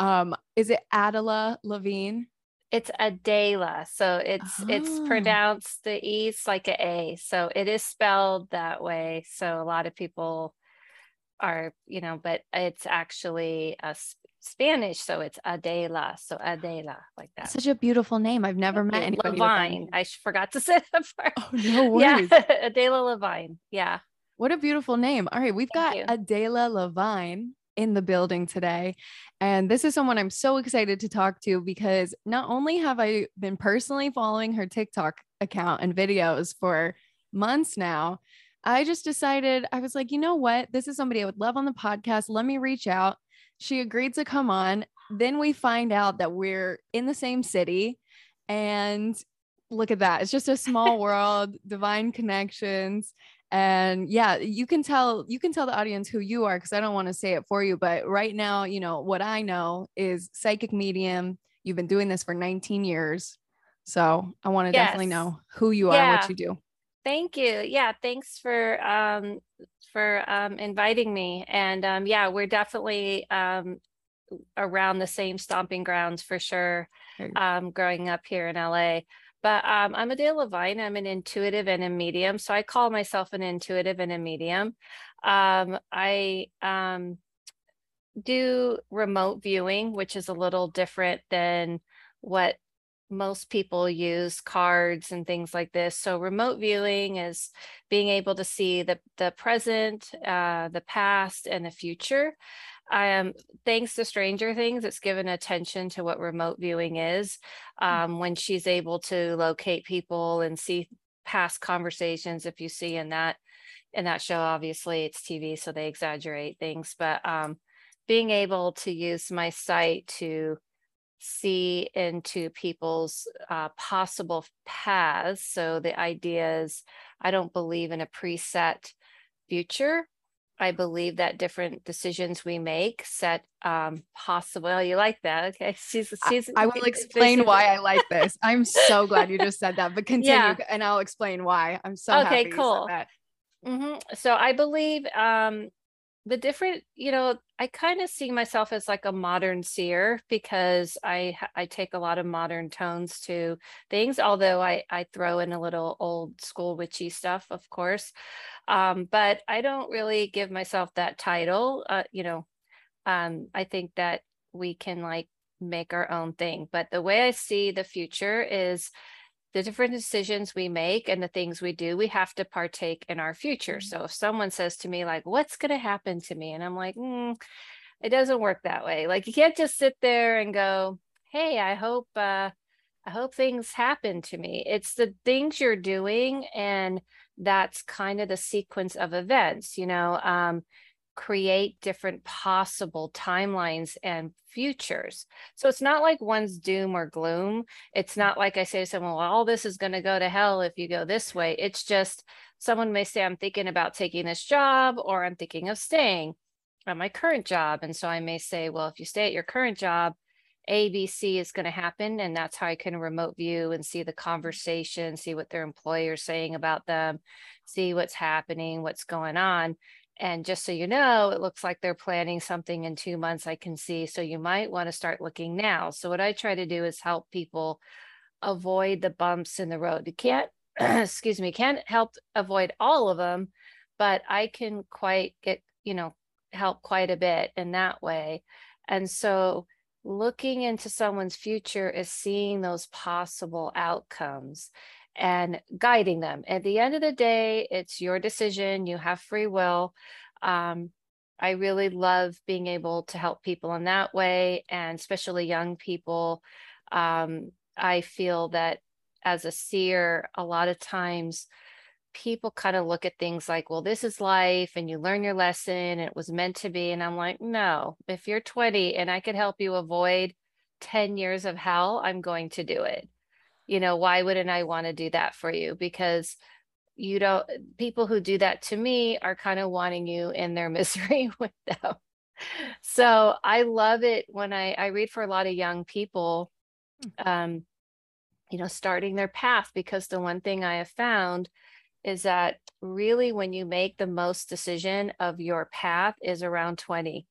Um, is it Adela Lavine? It's Adela. So it's it's Oh. pronounced the E's like a A. So it is spelled that way. So a lot of people are, you know, but it's actually a Spanish. So it's Adela. So Adela like that. Such a beautiful name. I've never met anybody. that Lavine. I forgot to say that part. Oh, no yeah. Adela Lavine. Yeah. What a beautiful name. All right, we've Thank got you. Adela Lavine in the building today. And this is someone I'm so excited to talk to because not only have I been personally following her TikTok account and videos for months now, I just decided, I was like, you know what? This is somebody I would love on the podcast. Let me reach out. She agreed to come on. Then we find out that we're in the same city. And look at that. It's just a small world, divine connections and yeah you can tell you can tell the audience who you are because i don't want to say it for you but right now you know what i know is psychic medium you've been doing this for 19 years so i want to definitely know who you are and Yeah. what you do Thank you. Yeah, thanks for um for um inviting me. And um yeah, we're definitely um around the same stomping grounds for sure. Um growing up here in LA. But um I'm Adela Lavine. I'm an intuitive and a medium. So I call myself an intuitive and a medium. Um I um do remote viewing, which is a little different than what most people use cards and things like this. So remote viewing is being able to see the the present, uh, the past, and the future. Um, thanks to Stranger Things, it's given attention to what remote viewing is. Um, when she's able to locate people and see past conversations, if you see in that in that show, obviously it's TV, so they exaggerate things, but um, being able to use my sight to see into people's uh, possible paths. So the idea is, I don't believe in a preset future. I believe that different decisions we make set um, possible. well, You like that? Okay, she's I- she's. i will explain why i like this i'm so glad you just said that but continue Yeah. and i'll explain why i'm so Okay, happy you said cool. that. hmm So I believe um the different, you know, I kind of see myself as like a modern seer because I I take a lot of modern tones to things, although I I throw in a little old school witchy stuff, of course. Um, but I don't really give myself that title. Uh, you know, um, I think that we can like make our own thing. But the way I see the future is the different decisions we make and the things we do, we have to partake in our future. So if someone says to me, like, what's going to happen to me? And I'm like, mm, it doesn't work that way. Like, you can't just sit there and go, hey, I hope, uh, I hope things happen to me. It's the things you're doing. And that's kind of the sequence of events, you know, um, create different possible timelines and futures. So it's not like one's doom or gloom it's not like I say to someone, well, all this is going to go to hell if you go this way. It's just someone may say, I'm thinking about taking this job or I'm thinking of staying at my current job. And so I may say, well, if you stay at your current job, ABC is going to happen. And that's how I can remote view and see the conversation, see what their employer is saying about them, see what's happening, what's going on. And just so you know, it looks like they're planning something in two months, I can see. So you might want to start looking now. So, what I try to do is help people avoid the bumps in the road. You can't, excuse me, can't help avoid all of them, but I can quite get, you know, help quite a bit in that way. And so, looking into someone's future is seeing those possible outcomes and guiding them. At the end of the day, it's your decision. You have free will. Um, I really love being able to help people in that way, and especially young people. Um, I feel that as a seer, a lot of times people kind of look at things like, well, this is life and you learn your lesson and it was meant to be. And I'm like, no, if you're 20 and I could help you avoid 10 years of hell, I'm going to do it. You know, why wouldn't I want to do that for you? Because you don't, people who do that to me are kind of wanting you in their misery with them. So I love it when I, I read for a lot of young people, hmm. um, you know, starting their path, because the one thing I have found is that really when you make the most decision of your path is around 20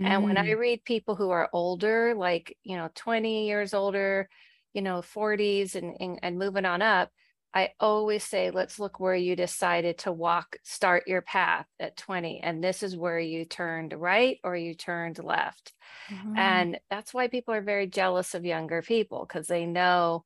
mm. and when i mm. read people who are older like you know 20 years older you know 40s and, and, and moving on up i always say let's look where you decided to walk start your path at 20 and this is where you turned right or you turned left mm-hmm. and that's why people are very jealous of younger people because they know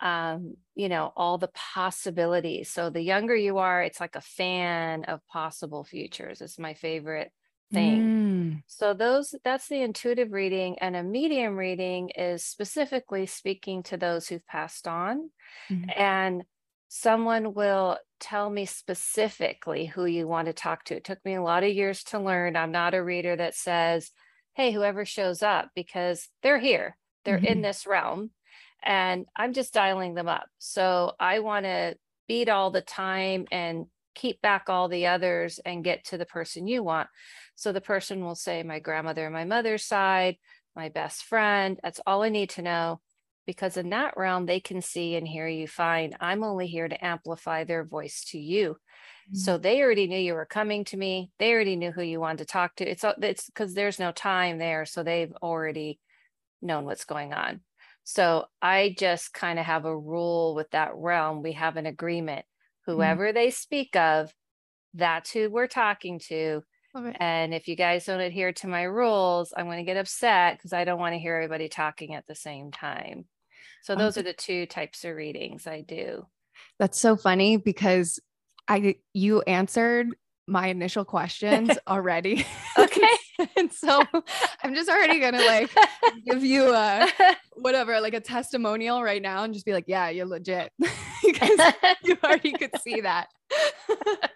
um, you know, all the possibilities. So the younger you are, it's like a fan of possible futures. It's my favorite thing. Mm. So those that's the intuitive reading and a medium reading is specifically speaking to those who've passed on mm-hmm. and someone will tell me specifically who you want to talk to. It took me a lot of years to learn. I'm not a reader that says, "Hey, whoever shows up because they're here. They're mm-hmm. in this realm and I'm just dialing them up. So I want to beat all the time and keep back all the others and get to the person you want. So the person will say, My grandmother, my mother's side, my best friend. That's all I need to know. Because in that realm, they can see and hear you fine. I'm only here to amplify their voice to you. Mm-hmm. So they already knew you were coming to me. They already knew who you wanted to talk to. It's it's because there's no time there. So they've already known what's going on. So I just kind of have a rule with that realm. We have an agreement. Mm-hmm. Whoever mm-hmm. they speak of, that's who we're talking to. And if you guys don't adhere to my rules, I'm going to get upset because I don't want to hear everybody talking at the same time. So those are the two types of readings I do. That's so funny because I you answered my initial questions already. Okay. and so I'm just already gonna like give you a whatever, like a testimonial right now and just be like, yeah, you're legit. because you already could see that.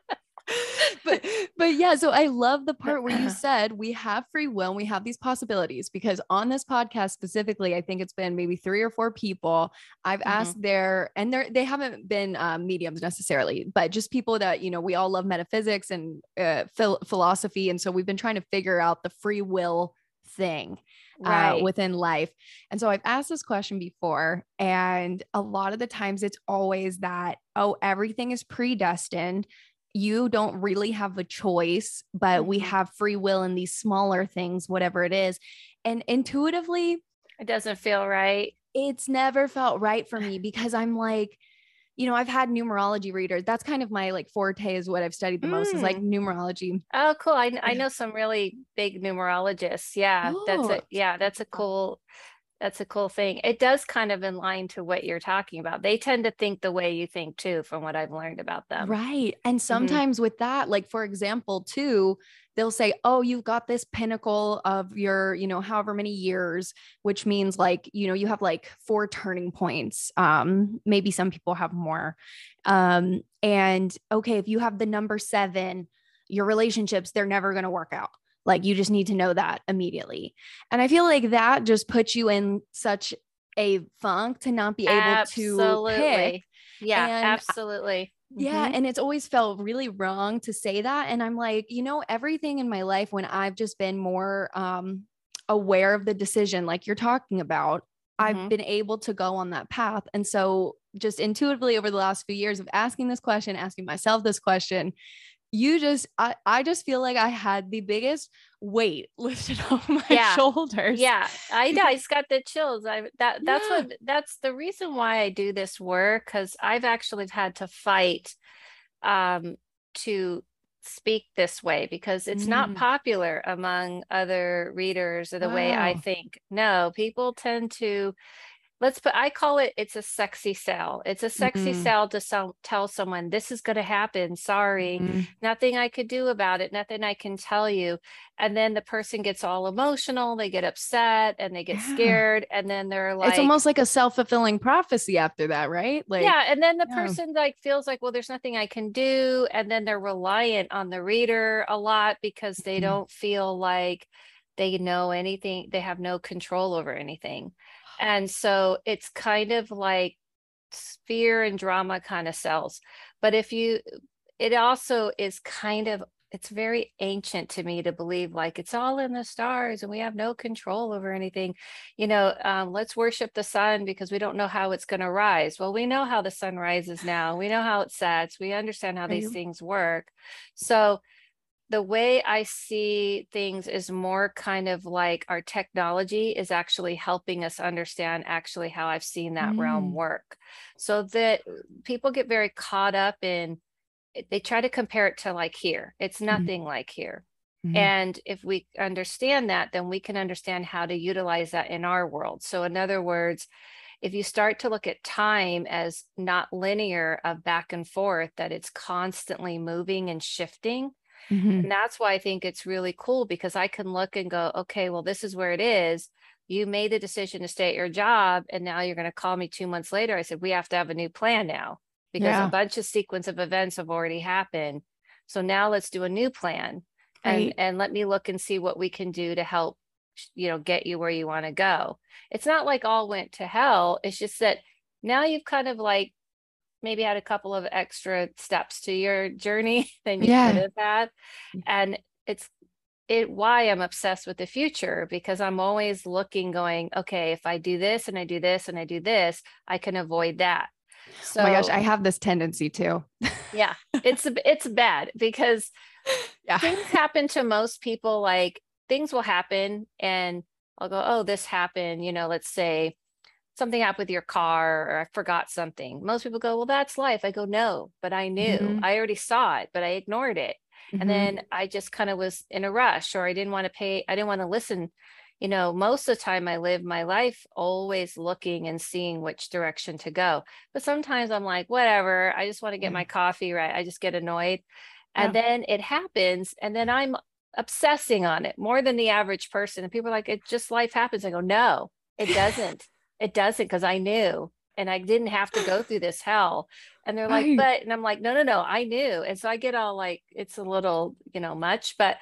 but but yeah, so I love the part where you said we have free will and we have these possibilities because on this podcast specifically, I think it's been maybe three or four people I've mm-hmm. asked their and they they haven't been um, mediums necessarily, but just people that you know we all love metaphysics and uh, phil- philosophy, and so we've been trying to figure out the free will thing right. uh, within life. And so I've asked this question before, and a lot of the times it's always that, oh, everything is predestined you don't really have a choice, but mm-hmm. we have free will in these smaller things, whatever it is. And intuitively, it doesn't feel right. It's never felt right for me because I'm like, you know, I've had numerology readers. That's kind of my like forte is what I've studied the mm. most is like mm. numerology. Oh, cool. I, I know some really big numerologists. Yeah. Oh, that's a, yeah, that's a cool, that's a cool thing. It does kind of in line to what you're talking about. They tend to think the way you think too, from what I've learned about them. Right. And mm-hmm. sometimes mm-hmm. with that, like for example, too, they'll say, Oh, you've got this pinnacle of your, you know, however many years, which means like, you know, you have like four turning points. Um, maybe some people have more. Um, and okay, if you have the number seven, your relationships, they're never going to work out. Like you just need to know that immediately. And I feel like that just puts you in such a funk to not be absolutely. able to pick. Yeah, and absolutely. Yeah. Mm-hmm. And it's always felt really wrong to say that. And I'm like, you know, everything in my life when I've just been more um, aware of the decision, like you're talking about, mm-hmm. I've been able to go on that path. And so just intuitively over the last few years of asking this question, asking myself this question, you just I, I just feel like I had the biggest weight lifted off my yeah. shoulders. Yeah. I know I just got the chills. I that that's yeah. what that's the reason why I do this work because I've actually had to fight um to speak this way because it's mm. not popular among other readers or the wow. way I think. No, people tend to let's put i call it it's a sexy sell it's a sexy mm-hmm. sell to sell, tell someone this is going to happen sorry mm-hmm. nothing i could do about it nothing i can tell you and then the person gets all emotional they get upset and they get yeah. scared and then they're like it's almost like a self-fulfilling prophecy after that right like yeah and then the yeah. person like feels like well there's nothing i can do and then they're reliant on the reader a lot because they mm-hmm. don't feel like they know anything, they have no control over anything. And so it's kind of like fear and drama kind of sells. But if you, it also is kind of it's very ancient to me to believe like it's all in the stars and we have no control over anything. You know um, let's worship the sun because we don't know how it's going to rise. Well we know how the sun rises now. We know how it sets. We understand how these things work. So the way I see things is more kind of like our technology is actually helping us understand actually how I've seen that mm. realm work. So that people get very caught up in they try to compare it to like here. It's mm-hmm. nothing mm-hmm. like here. Mm-hmm. And if we understand that, then we can understand how to utilize that in our world. So, in other words, if you start to look at time as not linear of back and forth, that it's constantly moving and shifting. Mm-hmm. And that's why I think it's really cool because I can look and go, okay, well, this is where it is. You made the decision to stay at your job, and now you're going to call me two months later. I said, we have to have a new plan now because yeah. a bunch of sequence of events have already happened. So now let's do a new plan and right. and let me look and see what we can do to help you know get you where you want to go. It's not like all went to hell. It's just that now you've kind of like maybe had a couple of extra steps to your journey than you yeah. could have had. Mm-hmm. And it's it why I'm obsessed with the future because I'm always looking going, okay, if I do this and I do this and I do this, I can avoid that. So, oh my gosh, I have this tendency too. yeah, it's it's bad because yeah. things happen to most people. Like things will happen, and I'll go, "Oh, this happened." You know, let's say something happened with your car, or I forgot something. Most people go, "Well, that's life." I go, "No, but I knew. Mm-hmm. I already saw it, but I ignored it." Mm-hmm. And then I just kind of was in a rush, or I didn't want to pay. I didn't want to listen you know, most of the time I live my life always looking and seeing which direction to go. But sometimes I'm like, whatever, I just want to get my coffee right. I just get annoyed. And yeah. then it happens. And then I'm obsessing on it more than the average person. And people are like, it just life happens. I go, no, it doesn't. It doesn't because I knew and I didn't have to go through this hell. And they're like, right. but, and I'm like, no, no, no, I knew. And so I get all like, it's a little, you know, much, but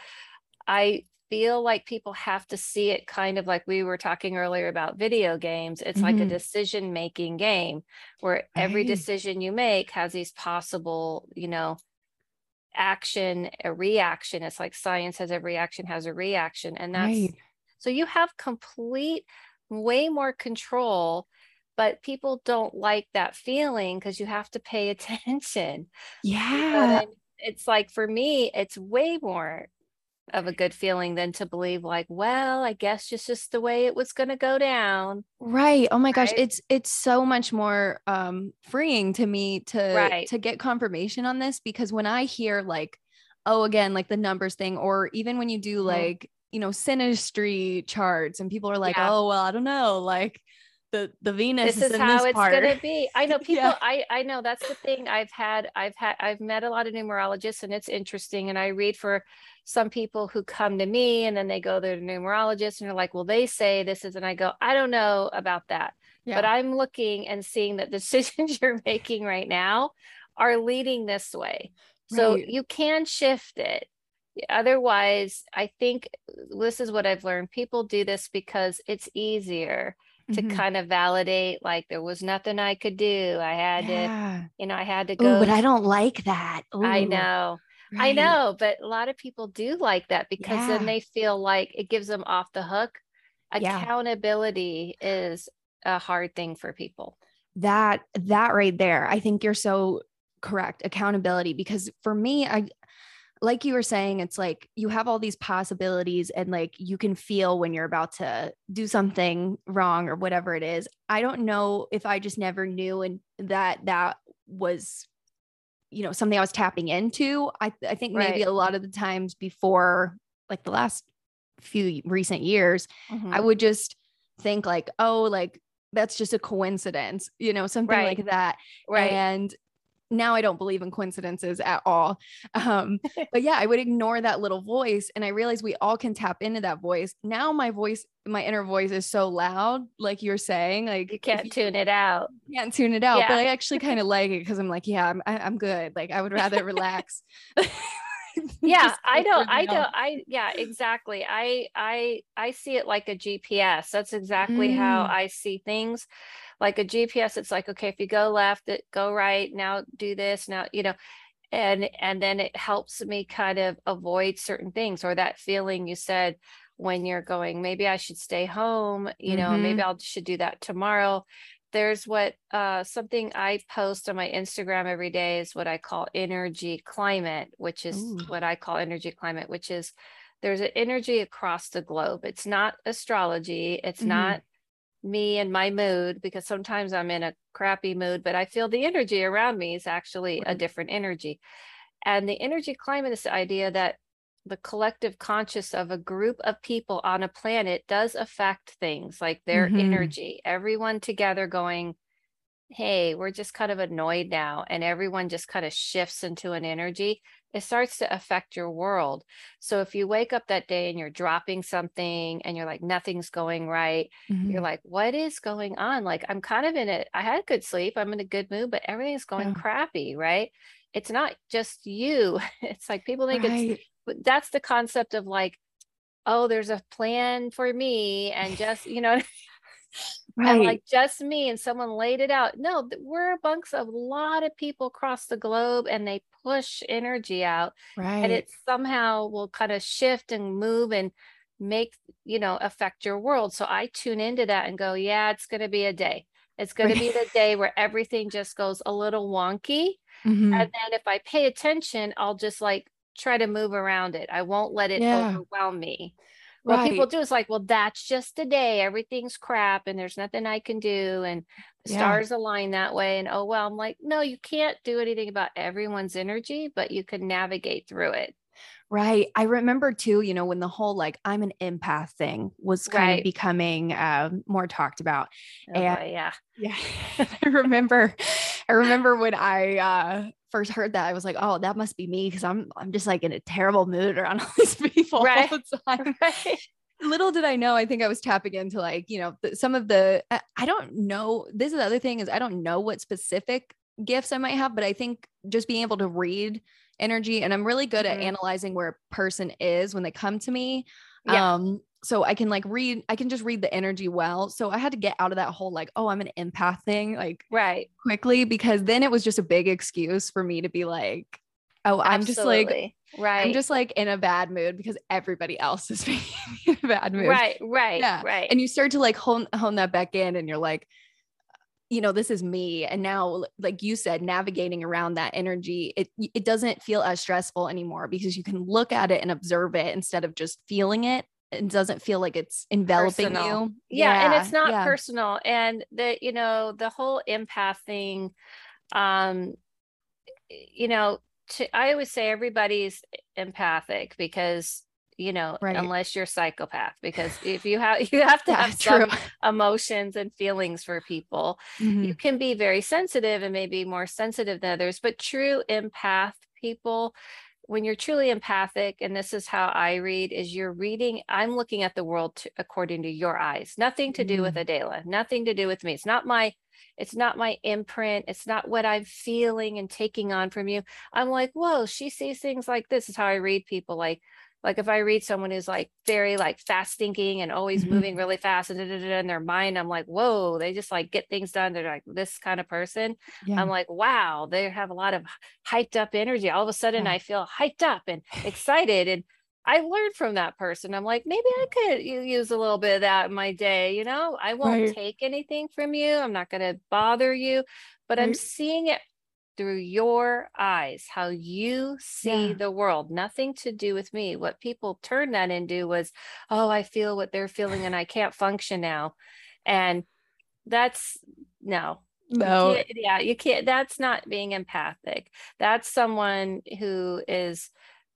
I feel like people have to see it kind of like we were talking earlier about video games. It's mm-hmm. like a mm-hmm. decision making game where right. every decision you make has these possible, you know, action, a reaction. It's like science has every action has a reaction. And that's right. so you have complete, way more control but people don't like that feeling because you have to pay attention. Yeah. it's like for me, it's way more of a good feeling than to believe like well i guess it's just the way it was going to go down right oh my right? gosh it's it's so much more um freeing to me to right. to get confirmation on this because when i hear like oh again like the numbers thing or even when you do mm-hmm. like you know synastry charts and people are like yeah. oh well i don't know like the the Venus. This is, how this it's part. gonna be. I know people. yeah. I I know that's the thing. I've had I've had I've met a lot of numerologists, and it's interesting. And I read for some people who come to me, and then they go to the numerologist, and they're like, "Well, they say this is," and I go, "I don't know about that." Yeah. But I'm looking and seeing that decisions you're making right now are leading this way. Right. So you can shift it. Otherwise, I think this is what I've learned. People do this because it's easier to mm-hmm. kind of validate like there was nothing I could do. I had yeah. to, you know, I had to go. Ooh, but I don't like that. Ooh. I know. Right. I know, but a lot of people do like that because yeah. then they feel like it gives them off the hook. Accountability yeah. is a hard thing for people. That that right there. I think you're so correct. Accountability because for me I like you were saying, it's like you have all these possibilities and like you can feel when you're about to do something wrong or whatever it is. I don't know if I just never knew and that that was you know something I was tapping into. I I think maybe right. a lot of the times before like the last few recent years, mm-hmm. I would just think like, oh, like that's just a coincidence, you know, something right. like that. Right. And now I don't believe in coincidences at all. Um, but yeah, I would ignore that little voice. And I realized we all can tap into that voice. Now my voice, my inner voice is so loud, like you're saying, like you can't you, tune it out. Can't tune it out. Yeah. But I actually kind of like it because I'm like, yeah, I'm, I'm good. Like I would rather relax. yeah i don't i don't i yeah exactly i i i see it like a gps that's exactly how Mm. i see things like a gps it's like okay if you go left it go right now do this now you know and and then it helps me kind of avoid certain things or that feeling you said when you're going maybe i should stay home you know maybe i'll should do that tomorrow there's what uh something i post on my instagram every day is what i call energy climate which is Ooh. what i call energy climate which is there's an energy across the globe it's not astrology it's Mhm. not me and my mood because sometimes I'm in a crappy mood, but I feel the energy around me is actually a different energy. And the energy climate is the idea that the collective conscious of a group of people on a planet does affect things like their Mhm. energy, everyone together going, Hey, we're just kind of annoyed now. And everyone just kind of shifts into an energy. It starts to affect your world. So if you wake up that day and you're dropping something and you're like, nothing's going right, you're Mhm. like, what is going on? Like, I'm kind of in it. I had good sleep. I'm in a good mood, but everything's going Yeah. crappy, right? It's not just you. It's like people think it's, Right. but that's the concept of like, oh, there's a plan for me and just, you know, and Right. like just me and someone laid it out. No, we're amongst a lot of people across the globe and they push energy out Right. and it somehow will kind of shift and move and make you know affect your world so i tune into that and go yeah it's going to be a day it's going to be the day where everything just goes a little wonky Mhm. and then if i pay attention i'll just like try to move around it i won't let it Yeah. overwhelm me what people do is like well that's just a day everything's crap and there's nothing i can do and the Yeah. stars align that way and oh well i'm like no you can't do anything about everyone's energy but you can navigate through it Right. I remember too, you know, when the whole like I'm an empath thing was kind Right. of becoming um, more talked about. Oh And- yeah. Yeah. I remember I remember when I uh first heard that I was like, oh, that must be me because I'm I'm just like in a terrible mood around all these people Right. all the time. Right. Little did I know, I think I was tapping into like, you know, some of the I don't know. This is the other thing is I don't know what specific gifts I might have, but I think just being able to read energy and I'm really good at Mhm. analyzing where a person is when they come to me. Yeah. Um so I can like read I can just read the energy well. So I had to get out of that whole like oh I'm an empath thing like Right. quickly because then it was just a big excuse for me to be like oh I'm just like right. I'm just like in a bad mood because everybody else is being in a bad mood. right. Right. Yeah. Right. And you start to like hone hone that back in and you're like, you know, this is me. And now, like you said, navigating around that energy, it it doesn't feel as stressful anymore because you can look at it and observe it instead of just feeling it. It doesn't feel like it's enveloping Personal. you. yeah, and it's not yeah. personal and the you know the whole empath thing um you know to, i always say everybody's empathic because you know Right. unless you're psychopath because if you have you have to Yeah, have some true. emotions and feelings for people Mhm. you can be very sensitive and maybe more sensitive than others but true empath people when you're truly empathic and this is how i read is you're reading i'm looking at the world to, according to your eyes. Nothing to do with Mm. adela nothing to do with me. It's not my it's not my imprint it's not what i'm feeling and taking on from you. I'm like whoa she sees things like this is how i read people like like if I read someone who's like very like fast thinking and always Mhm. moving really fast and in their mind, I'm like, whoa, they just like get things done. They're like this kind of person. Yeah. I'm like, wow, they have a lot of hyped up energy. All of a sudden Yeah. I feel hyped up and excited. And I learned from that person. I'm like, maybe I could use a little bit of that in my day. You know, I won't Right. take anything from you. I'm not going to bother you, but I'm seeing it through your eyes, how you see Yeah. the world, nothing to do with me. What people turned that into was, oh, I feel what they're feeling and I can't function now. And that's no, no. can't- yeah, you can't. That's not being empathic. That's someone who is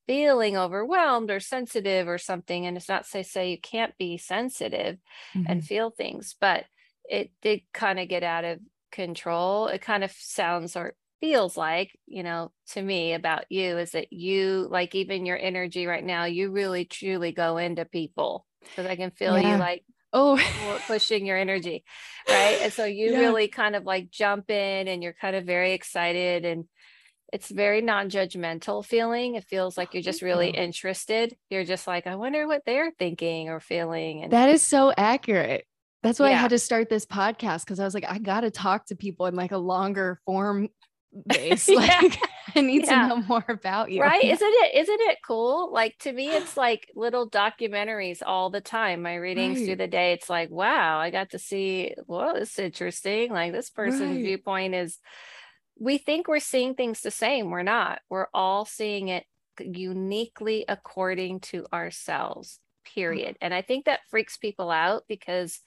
feeling overwhelmed or sensitive or something. And it's not to say you can't be sensitive and Mhm. feel things, but it did kind of get out of control. It kind of sounds or feels like, you know, to me about you is that you, like even your energy right now, you really truly go into people because I can feel Yeah. you like Oh, pushing your energy right and so you Yeah. really kind of like jump in and you're kind of very excited and it's very non-judgmental feeling. It feels like you're just really interested. You're just like, I wonder what they're thinking or feeling. And That is so accurate. That's why I had to start this podcast because I was like, I got to talk to people in like a longer form base. Yeah. Like, I need Yeah. to know more about you. right isn't it isn't it cool like to me it's like little documentaries all the time my readings through the day it's like wow i got to see well it's interesting like this person's Right. viewpoint is we think we're seeing things the same we're not we're all seeing it uniquely according to ourselves uh period and i think that freaks people out because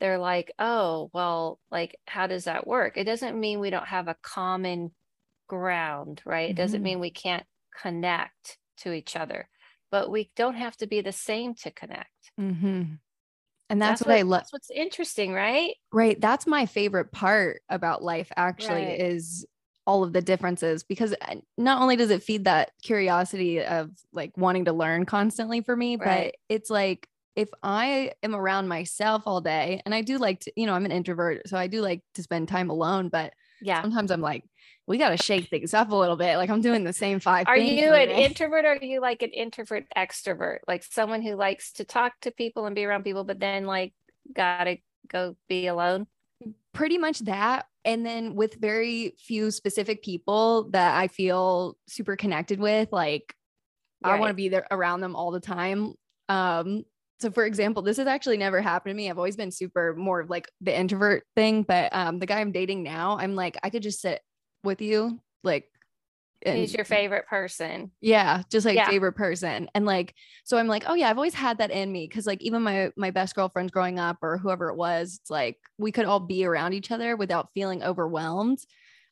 they're like oh well like how does that work it doesn't mean we don't have a common ground right it doesn't Mhm. mean we can't connect to each other but we don't have to be the same to connect Mhm. And that's, what, I love. that's what's interesting right Right. That's my favorite part about life, actually, Right. is all of the differences because uh, not only does it feed that curiosity of like wanting to learn constantly for me, but it's like if I am around myself all day, and I do like to, you know, I'm an introvert, so I do like to spend time alone, but yeah. sometimes I'm like, we got to shake things up a little bit. Like I'm doing the same five are you an introvert or are you like an introvert extrovert? Like someone who likes to talk to people and be around people but then like gotta go be alone? Pretty much that and then with very few specific people that i feel super connected with like i want to be there around them all the time um so for example this has actually never happened to me i've always been super more of like the introvert thing but um the guy i'm dating now i'm like i could just sit with you like and- your favorite person? yeah just like Yeah. favorite person and like so i'm like oh yeah i've always had that in me because like even my my best girlfriends growing up or whoever it was it's like we could all be around each other without feeling overwhelmed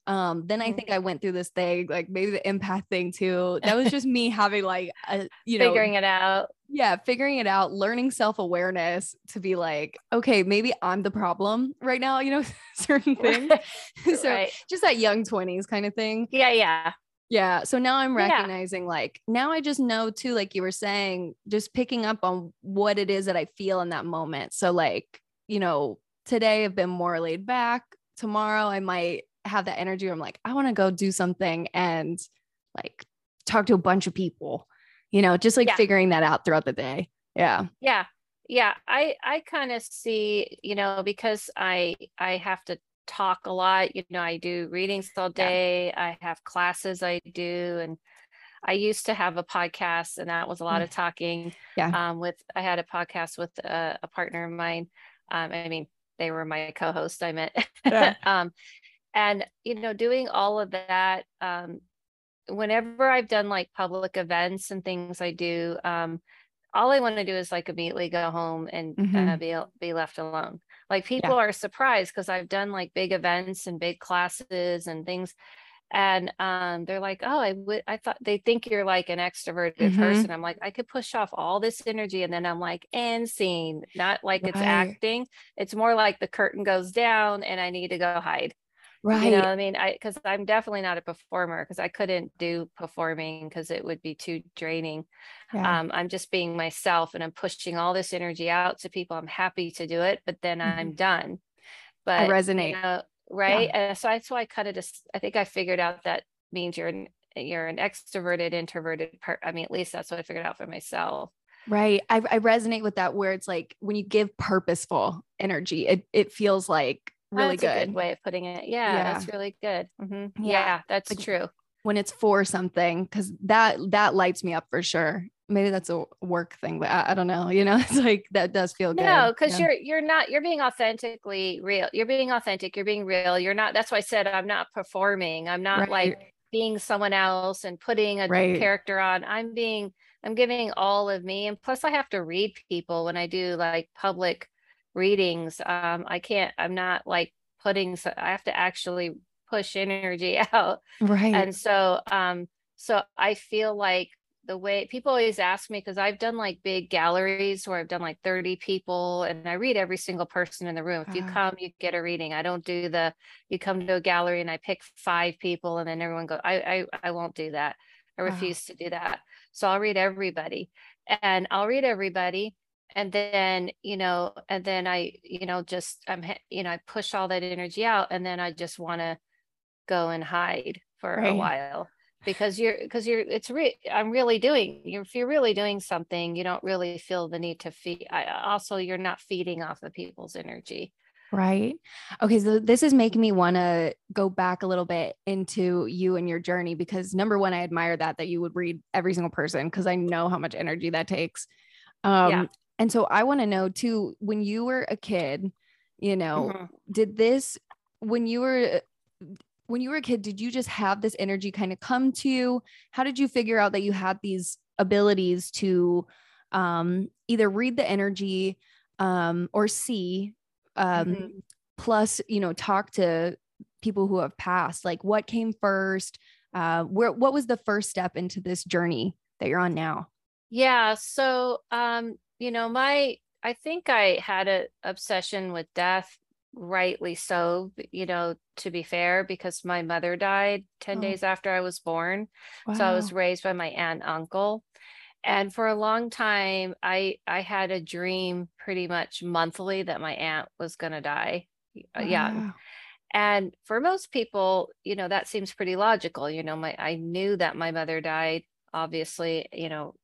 um then i Mhm. think i went through this thing like maybe the empath thing too that was just me having like a you know Figuring it out. yeah figuring it out learning self-awareness to be like okay maybe i'm the problem right now you know certain things so right. just that young 20s kind of thing Yeah, yeah. yeah. So now I'm Yeah. recognizing like now I just know too, like you were saying, just picking up on what it is that I feel in that moment. So like, you know, today I've been more laid back. Tomorrow I might have that energy where I'm like, I want to go do something and like talk to a bunch of people, you know, just like Yeah. figuring that out throughout the day. Yeah. Yeah. Yeah. I I kind of see, you know, because I I have to talk a lot, you know, I do readings all Yeah. day. I have classes I do and I used to have a podcast and that was a lot Mm. of talking. Yeah. Um with I had a podcast with a, a partner of mine. Um I mean, they were my co-host I met. Yeah. um and you know, doing all of that um whenever I've done like public events and things I do, um, all I want to do is like immediately go home and uh, Mhm. be be left alone. Like people are surprised because I've done like big events and big classes and things, and um, they're like, "Oh, I would." I thought they think you're like an extroverted Mhm. person. I'm like, I could push off all this energy, and then I'm like, and scene. Not like it's acting. It's more like the curtain goes down, and I need to go hide. Right. You know, I mean, I because I'm definitely not a performer because I couldn't do performing because it would be too draining. yeah. Um, I'm just being myself and I'm pushing all this energy out to people. I'm happy to do it, but then I'm done. But I you resonate. know, right? And so that's why I cut it. I think I figured out that means you're an you're an extroverted, introverted part. I mean, at least that's what I figured out for myself. Right. I, I resonate with that where it's like when you give purposeful energy, it, it feels like really good. good way of putting it. Yeah, that's really good. hmm Yeah. Yeah. that's Like, true. when it's for something because that that lights me up for sure maybe that's a work thing but i, I don't know you know it's like that does feel good No, because Yeah. you're you're not you're being authentically real. You're being authentic. You're being real. You're not. That's why I said I'm not performing. I'm not Right. like being someone else and putting a Right. character on. I'm being I'm giving all of me. And plus, I have to read people when I do like public readings. Um, I can't. I'm not like putting. So I have to actually push energy out right and so um so i feel like the way people always ask me because i've done like big galleries where i've done like 30 people and i read every single person in the room if you Wow. come you get a reading i don't do the you come to a gallery and i pick five people and then everyone go i i, I won't do that i refuse to do that so i'll read everybody and i'll read everybody and then you know and then i you know just i'm you know i push all that energy out and then i just want to go and hide for Right. a while because you're because you're it's re- i'm really doing you're, if you're really doing something you don't really feel the need to feed I, also you're not feeding off of people's energy Right. Okay. So this is making me want to go back a little bit into you and your journey because number one, I admire that that you would read every single person because I know how much energy that takes. Um, Yeah. And so I want to know too, when you were a kid, you know, Mhm. did this when you were when you were a kid, did you just have this energy kind of come to you? How did you figure out that you had these abilities to um, either read the energy um, or see um, Mhm. plus you know talk to people who have passed like what came first uh where what was the first step into this journey that you're on now Yeah, so um, you know, my I think I had an obsession with death, rightly so, you know, to be fair, because my mother died 10 Oh. days after I was born. So I was raised by my aunt and uncle. And for a long time, I I had a dream pretty much monthly that my aunt was going to die uh, young. And for most people, you know, that seems pretty logical. You know, my I knew that my mother died, obviously, you know,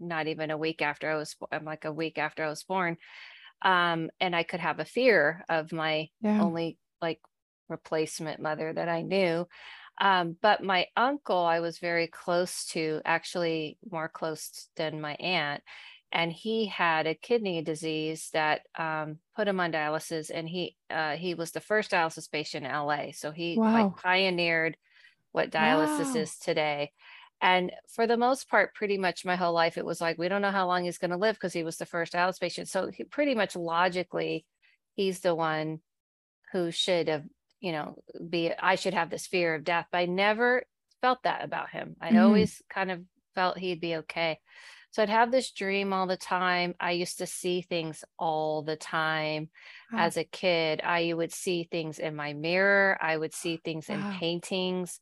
not even a week after I was I'm like a week after I was born. Um, and I could have a fear of my yeah only like replacement mother that I knew. Um, but my uncle, I was very close to, actually more close than my aunt. And he had a kidney disease that um, put him on dialysis, and he uh, he was the first dialysis patient in LA. So he Wow. like pioneered what dialysis Wow. is today. And for the most part, pretty much my whole life, it was like we don't know how long he's going to live because he was the first dialysis patient. So he pretty much logically, he's the one who should have, you know, be I should have this fear of death. But I never felt that about him. I Mhm. always kind of felt he'd be okay. So I'd have this dream all the time. I used to see things all the time Wow. as a kid. I would see things in my mirror. I would see things in Wow. paintings.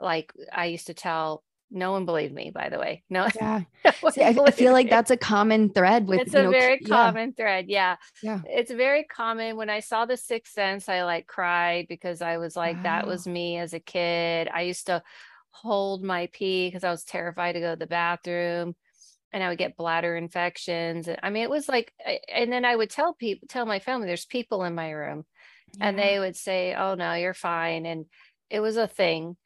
Like I used to tell, no one believed me, by the way. No, yeah no See, I, feel like me. that's a common thread with It's a know very yeah, common thread. Yeah. Yeah. It's very common. When I saw The Sixth Sense, I like cried because I was like, that was me as a kid. I used to hold my pee because I was terrified to go to the bathroom and I would get bladder infections. And I mean, it was like, and then I would tell people, tell my family, there's people in my room and they would say, "Oh no, you're fine." And it was a thing.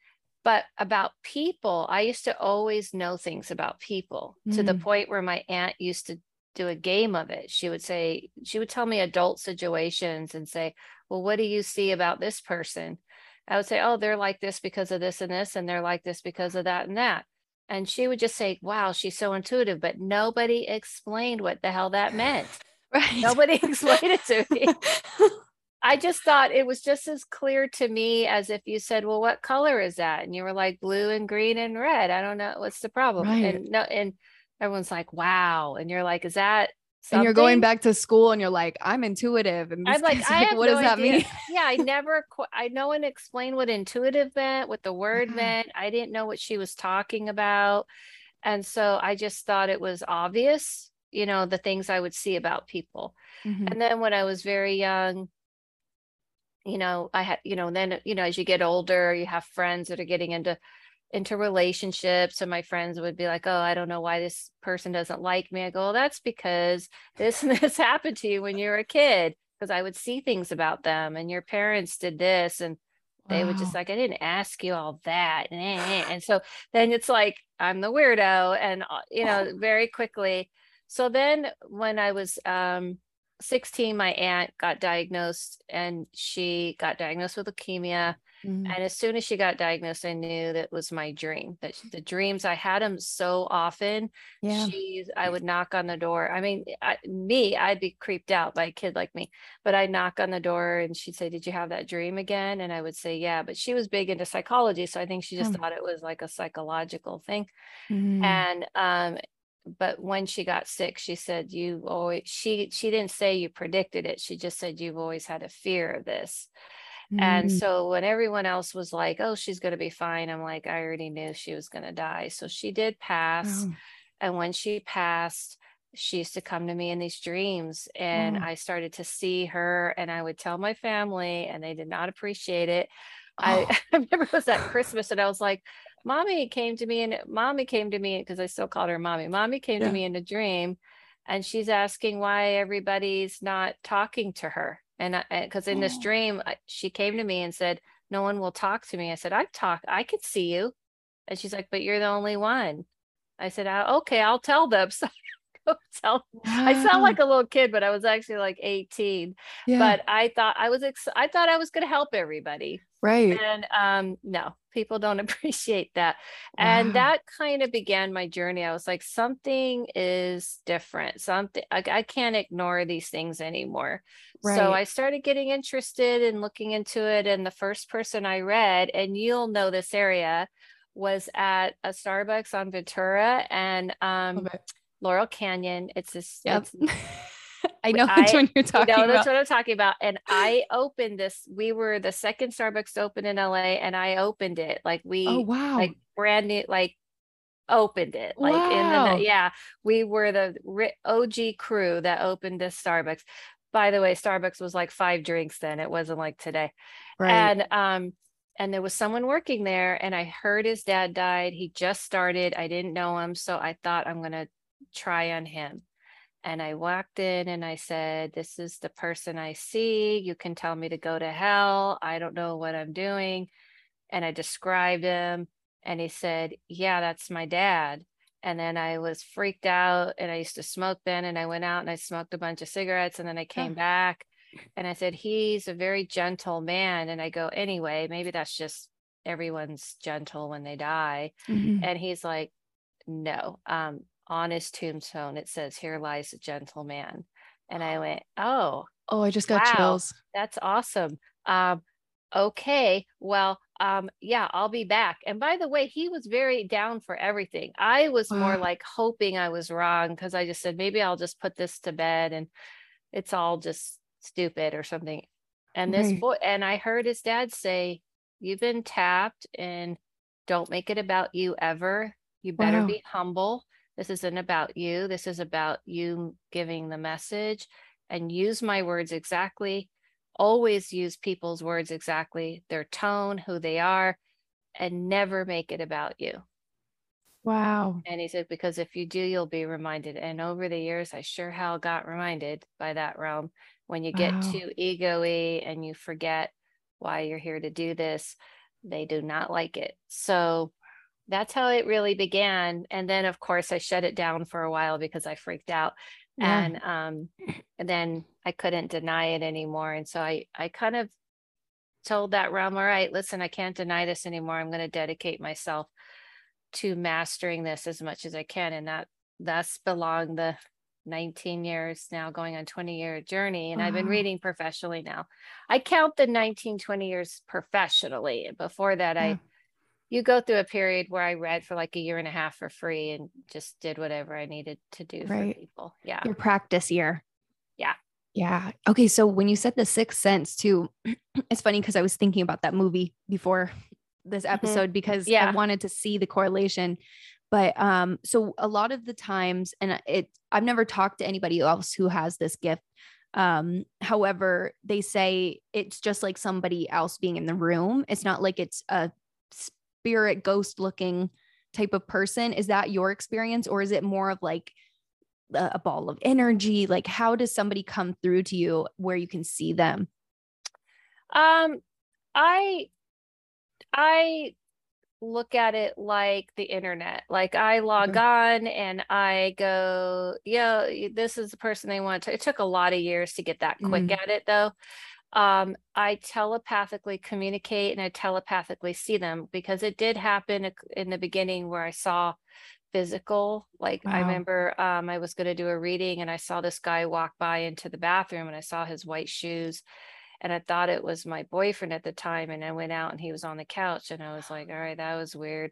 But about people, I used to always know things about people to the Mm. point where my aunt used to do a game of it. She would say, she would tell me adult situations and say, "Well, what do you see about this person?" I would say, "Oh, they're like this because of this and this, and they're like this because of that and that." And she would just say, "Wow, she's so intuitive," but nobody explained what the hell that meant. right Nobody explained it to me. I just thought it was just as clear to me as if you said, "Well, what color is that?" And you were like, "Blue and green and red." I don't know what's the problem. Right. And no, and everyone's like, "Wow!" And you're like, "Is that?" and you're going back to school and you're like i'm intuitive and I'm like, have what no does that idea. mean yeah, I never. qu- I no one explained what intuitive meant, what the word Yeah. meant. I didn't know what she was talking about, and so I just thought it was obvious. You know, the things I would see about people. Mhm. And then when I was very young, you know, I had, you know, then, you know, as you get older, you have friends that are getting into into relationships and my friends would be like, "Oh, I don't know why this person doesn't like me." I go, well, "That's because this and this happened to you when you were a kid." Because I would see things about them and your parents did this and they would just like, I didn't ask you all that. And so then it's like, I'm the weirdo. And, uh, you know, very quickly. So then when I was um, 16, my aunt got diagnosed and she got diagnosed with leukemia. Mhm. And as soon as she got diagnosed, I knew that was my dream. That the dreams I had them so often. yeah She's, I would knock on the door. I mean, I, me, I'd be creeped out by a kid like me, but I'd knock on the door and she'd say, Did you have that dream again? And I would say, Yeah. But she was big into psychology. So I think she just Hmm. thought it was like a psychological thing. Mhm. And, um, but when she got sick, she said, You always, she, she didn't say you predicted it. She just said, You've always had a fear of this. And Mhm. so when everyone else was like, oh, she's going to be fine, I'm like, I already knew she was going to die. So she did pass. Wow. And when she passed, she used to come to me in these dreams. And Wow. I started to see her, and I would tell my family, and they did not appreciate it. I, Oh. I remember it was at Christmas and I was like, Mommy came to me and mommy came to me because I still called her mommy. Mommy came Yeah. to me in a dream and she's asking why everybody's not talking to her. And because in this Oh. dream, she came to me and said, No one will talk to me. I said, I talk, I could see you. And she's like, But you're the only one. I said, "Uh, Okay, I'll tell them. So tell I sound like a little kid, but I was actually like 18. Yeah, But I thought I was ex- I thought I was going to help everybody. Right. And um no, people don't appreciate that. And Wow. that kind of began my journey. I was like something is different. Something I, I can't ignore these things anymore. So I started getting interested and looking into it and the first person I read and you'll know this area was at a Starbucks on Ventura and um. Laurel Canyon. It's this Yep. it's I know which one you're you talking know, about. that's what I'm talking about. And I opened this. We were the second Starbucks to open in LA, and I opened it. Like we, oh wow. like brand new, like opened it. Like in the yeah, we were the OG crew that opened this Starbucks. By the way, Starbucks was like five drinks then. It wasn't like today. right. And um, and there was someone working there, and I heard his dad died. He just started. I didn't know him, so I thought I'm gonna try on him. And I walked in and I said, This is the person I see. You can tell me to go to hell. I don't know what I'm doing. And I described him, and he said, Yeah, that's my dad. And then I was freaked out, and I used to smoke then. And I went out and I smoked a bunch of cigarettes, and then I came back and I said, He's a very gentle man. And I go, Anyway, maybe that's just everyone's gentle when they die. Mhm. And he's like, No. Um, on his tombstone, it says, Here lies a gentleman. And I went, Oh, Oh, I just got wow. chills. that's awesome. Um, okay, well, um, yeah, I'll be back. And by the way, he was very down for everything. I was more like hoping I was wrong because I just said maybe I'll just put this to bed and it's all just stupid or something. And this Right. boy, and I heard his dad say, You've been tapped and don't make it about you ever. You better Wow. be humble. This isn't about you. This is about you giving the message and use my words exactly. Always use people's words exactly, their tone, who they are, and never make it about you. Wow. And he said, because if you do, you'll be reminded. And over the years, I sure hell got reminded by that realm. When you get Wow. too ego-y and you forget why you're here to do this, they do not like it. So that's how it really began. And then of course I shut it down for a while because I freaked out. Yeah. And um and then I couldn't deny it anymore. And so I I kind of told that realm, all right, listen, I can't deny this anymore. I'm going to dedicate myself to mastering this as much as I can. And that that's belong the 19 years now going on 20 year journey. And I've been reading professionally now. I count the 19, 20 years professionally. Before that, Yeah. I you go through a period where I read for like a year and a half for free and just did whatever I needed to do Right. for people. Yeah. Your practice year. Yeah. Yeah. Okay. So when you said the sixth sense too, it's funny because I was thinking about that movie before this episode because I Mm-hmm. Yeah. wanted to see the correlation. But um, so a lot of the times, and it I've never talked to anybody else who has this gift. Um, however, they say it's just like somebody else being in the room. It's not like it's a spirit ghost looking type of person. Is that your experience, or is it more of like a, ball of energy? Like, how does somebody come through to you where you can see them? Um, I I look at it like the internet. Like I log Okay. on and I go, yeah, this is the person they want to. It took a lot of years to get that quick Mm. at it though. Um, I telepathically communicate and I telepathically see them because it did happen in the beginning where I saw physical. Like I remember um, I was going to do a reading and I saw this guy walk by into the bathroom and I saw his white shoes and I thought it was my boyfriend at the time. And I went out and he was on the couch and I was like, all right, that was weird.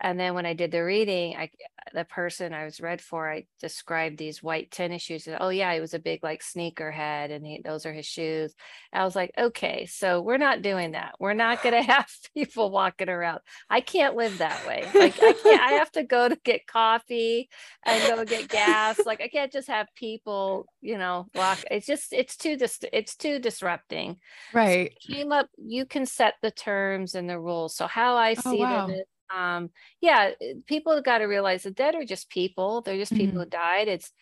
And then when I did the reading, I the person I was read for, I described these white tennis shoes. And, oh yeah, he was a big like sneaker head, and he, those are his shoes. I was like, okay, so we're not doing that. We're not going to have people walking around. I can't live that way. Like I can't. I have to go to get coffee and go get gas. Like I can't just have people, you know, walk. It's just it's too just it's too disrupting. Right. So came up. You can set the terms and the rules. So how I Oh, see wow. them is um yeah people got to realize the dead are just people they're just people Mhm. who died it's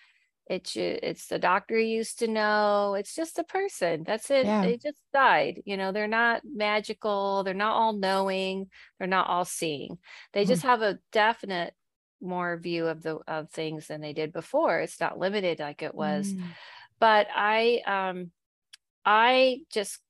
it's it's the doctor you used to know it's just a person that's it Yeah. they just died you know they're not magical they're not all knowing they're not all seeing they Mhm. just have a definite more view of the of things than they did before it's not limited like it was Mm. but I um I just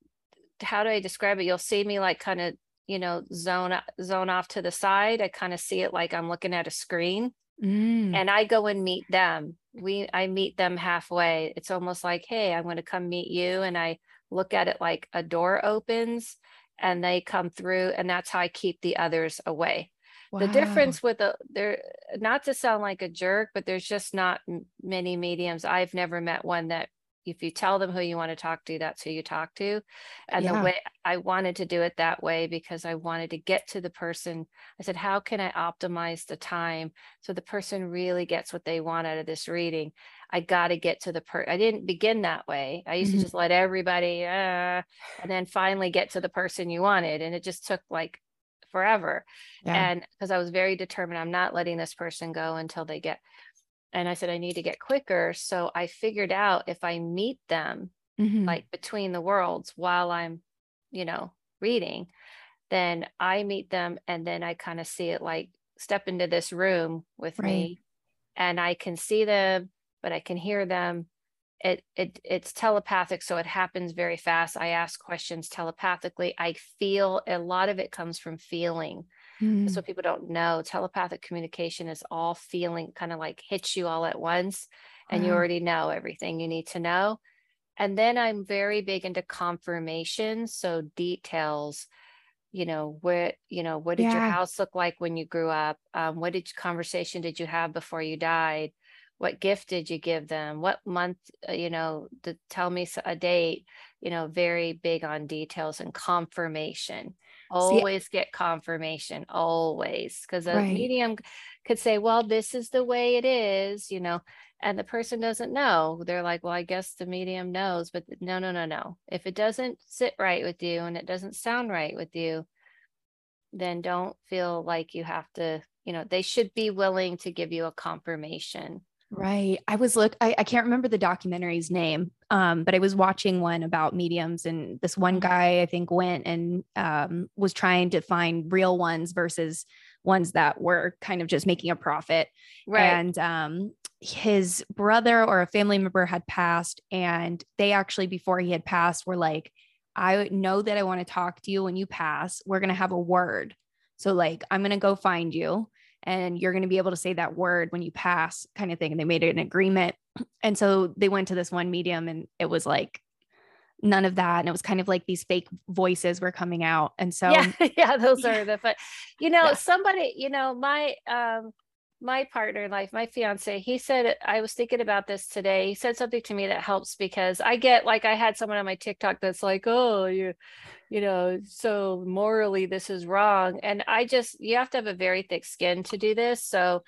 how do I describe it? You'll see me like kind of, you know, zone zone off to the side. I kind of see it like I'm looking at a screen Mm. and I go and meet them. We I meet them halfway. It's almost like, hey, I'm going to come meet you and I look at it like a door opens and they come through and that's how I keep the others away the difference with a there not to sound like a jerk but there's just not many mediums i've never met one that if you tell them who you want to talk to that's who you talk to and Yeah. the way i wanted to do it that way because i wanted to get to the person i said how can i optimize the time so the person really gets what they want out of this reading i got to get to the per i didn't begin that way i used Mhm. to just let everybody uh, and then finally get to the person you wanted and it just took like forever Yeah. and because I was very determined, I'm not letting this person go until they get. And I said, I need to get quicker. So I figured out if I meet them Mhm. like between the worlds while I'm, you know, reading, then I meet them and then I kind of see it like step into this room with Right. me and I can see them, but I can hear them. It, it it's telepathic, so it happens very fast. I ask questions telepathically. I feel a lot of it comes from feeling. That's Mm. what people don't know. Telepathic communication is all feeling, kind of like hits you all at once, and you already know everything you need to know. And then I'm very big into confirmation. So details, you know, where, you know, what did your house look like when you grew up? Um, what did conversation did you have before you died? What gift did you give them? What month, uh, you know, to tell me a date, you know, very big on details and confirmation. Always get confirmation, always. Because a Right. medium could say, well, this is the way it is, you know, and the person doesn't know. They're like, well, I guess the medium knows, but no, no, no, no. If it doesn't sit right with you and it doesn't sound right with you, then don't feel like you have to, you know, they should be willing to give you a confirmation. Right. I was look I, I can't remember the documentary's name. Um, but I was watching one about mediums and this one Mhm. guy I think went and um was trying to find real ones versus ones that were kind of just making a profit. Right. And um his brother or a family member had passed and they actually before he had passed were like, I know that I want to talk to you when you pass. We're gonna have a word. So like I'm gonna go find you and you're going to be able to say that word when you pass kind of thing and they made an agreement and so they went to this one medium and it was like none of that and it was kind of like these fake voices were coming out and so yeah, yeah, those are the fun. You know, Yeah. somebody, you know, my um my partner in life, my fiance, he said I was thinking about this today. He said something to me that helps because I get like I had someone on my TikTok that's like, "Oh, you you know, so morally this is wrong." And I just you have to have a very thick skin to do this. So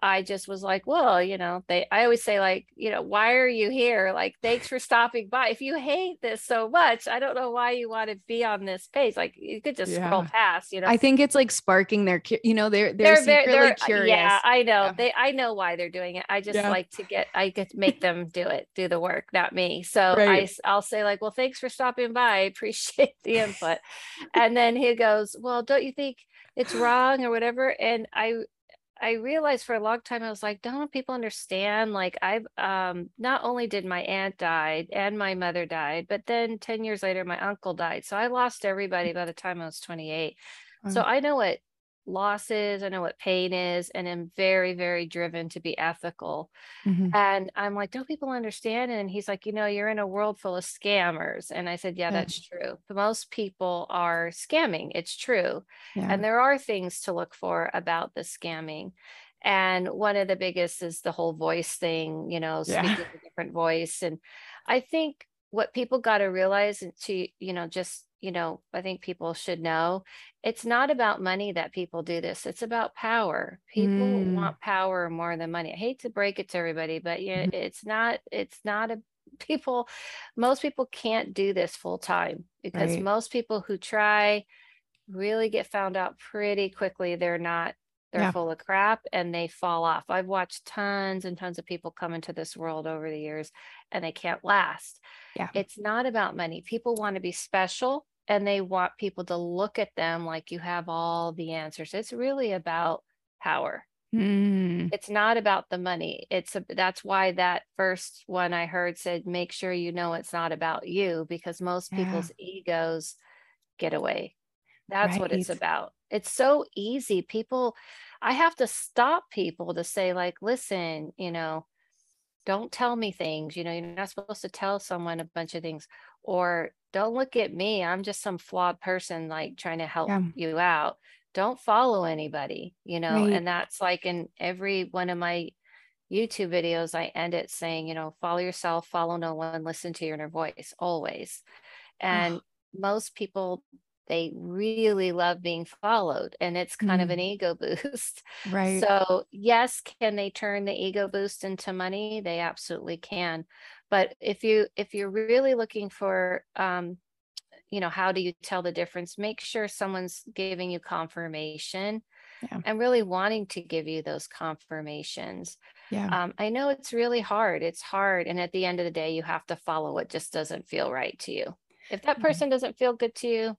I just was like, well, you know, they, I always say, like, you know, why are you here? Like, thanks for stopping by. If you hate this so much, I don't know why you want to be on this page. Like, you could just scroll past, you know. i think it's like sparking their you know they're they're, very- secretly uh, curious Yeah, I know. Yeah. They, I know why they're doing it. I just Yeah. like to get, I get make them do it, do the work, not me. So I, Right. s- I'll say like, well, thanks for stopping by. I appreciate the input. and then he goes, well, don't you think it's wrong or whatever? And I, I realized for a long time I was like, don't people understand? Like I've um not only did my aunt died and my mother died, but then 10 years later my uncle died. So I lost everybody by the time I was 28. So I know what loss is, I know what pain is, and am very, very driven to be ethical. Mhm. And I'm like, don't people understand? And he's like, you know, you're in a world full of scammers. And I said, yeah, Yeah. that's true. But most people are scamming. It's true. Yeah. And there are things to look for about the scamming. And one of the biggest is the whole voice thing, you know, Yeah. speaking a different voice. And I think what people got to realize and to, you know, just, you know, I think people should know it's not about money that people do this. It's about power. People Mm. want power more than money. I hate to break it to everybody, but yeah, Mhm. it's not, it's not a people, most people can't do this full time because Right. most people who try really get found out pretty quickly. They're not, they're Yeah. full of crap and they fall off. I've watched tons and tons of people come into this world over the years and they can't last. Yeah. It's not about money. People want to be special and they want people to look at them like you have all the answers. It's really about power. Mm. It's not about the money. It's a, that's why that first one I heard said, make sure you know it's not about you because most Yeah. people's egos get away. That's what it's about. It's so easy. People, I have to stop people to say, like, listen, you know, don't tell me things. You know, you're not supposed to tell someone a bunch of things, or don't look at me. I'm just some flawed person, like trying to help Yeah. you out. Don't follow anybody, you know, Right. and that's like in every one of my YouTube videos, I end it saying, you know, follow yourself, follow no one, listen to your inner voice always. And most people, they really love being followed, and it's kind of an mm. ego boost. Right. So, yes, can they turn the ego boost into money? They absolutely can. But if you if you're really looking for um you know, how do you tell the difference? Make sure someone's giving you confirmation Yeah. and really wanting to give you those confirmations. yeah. Um, I know it's really hard. It's hard. And at the end of the day, you have to follow what just doesn't feel right to you. If that Mhm. person doesn't feel good to you,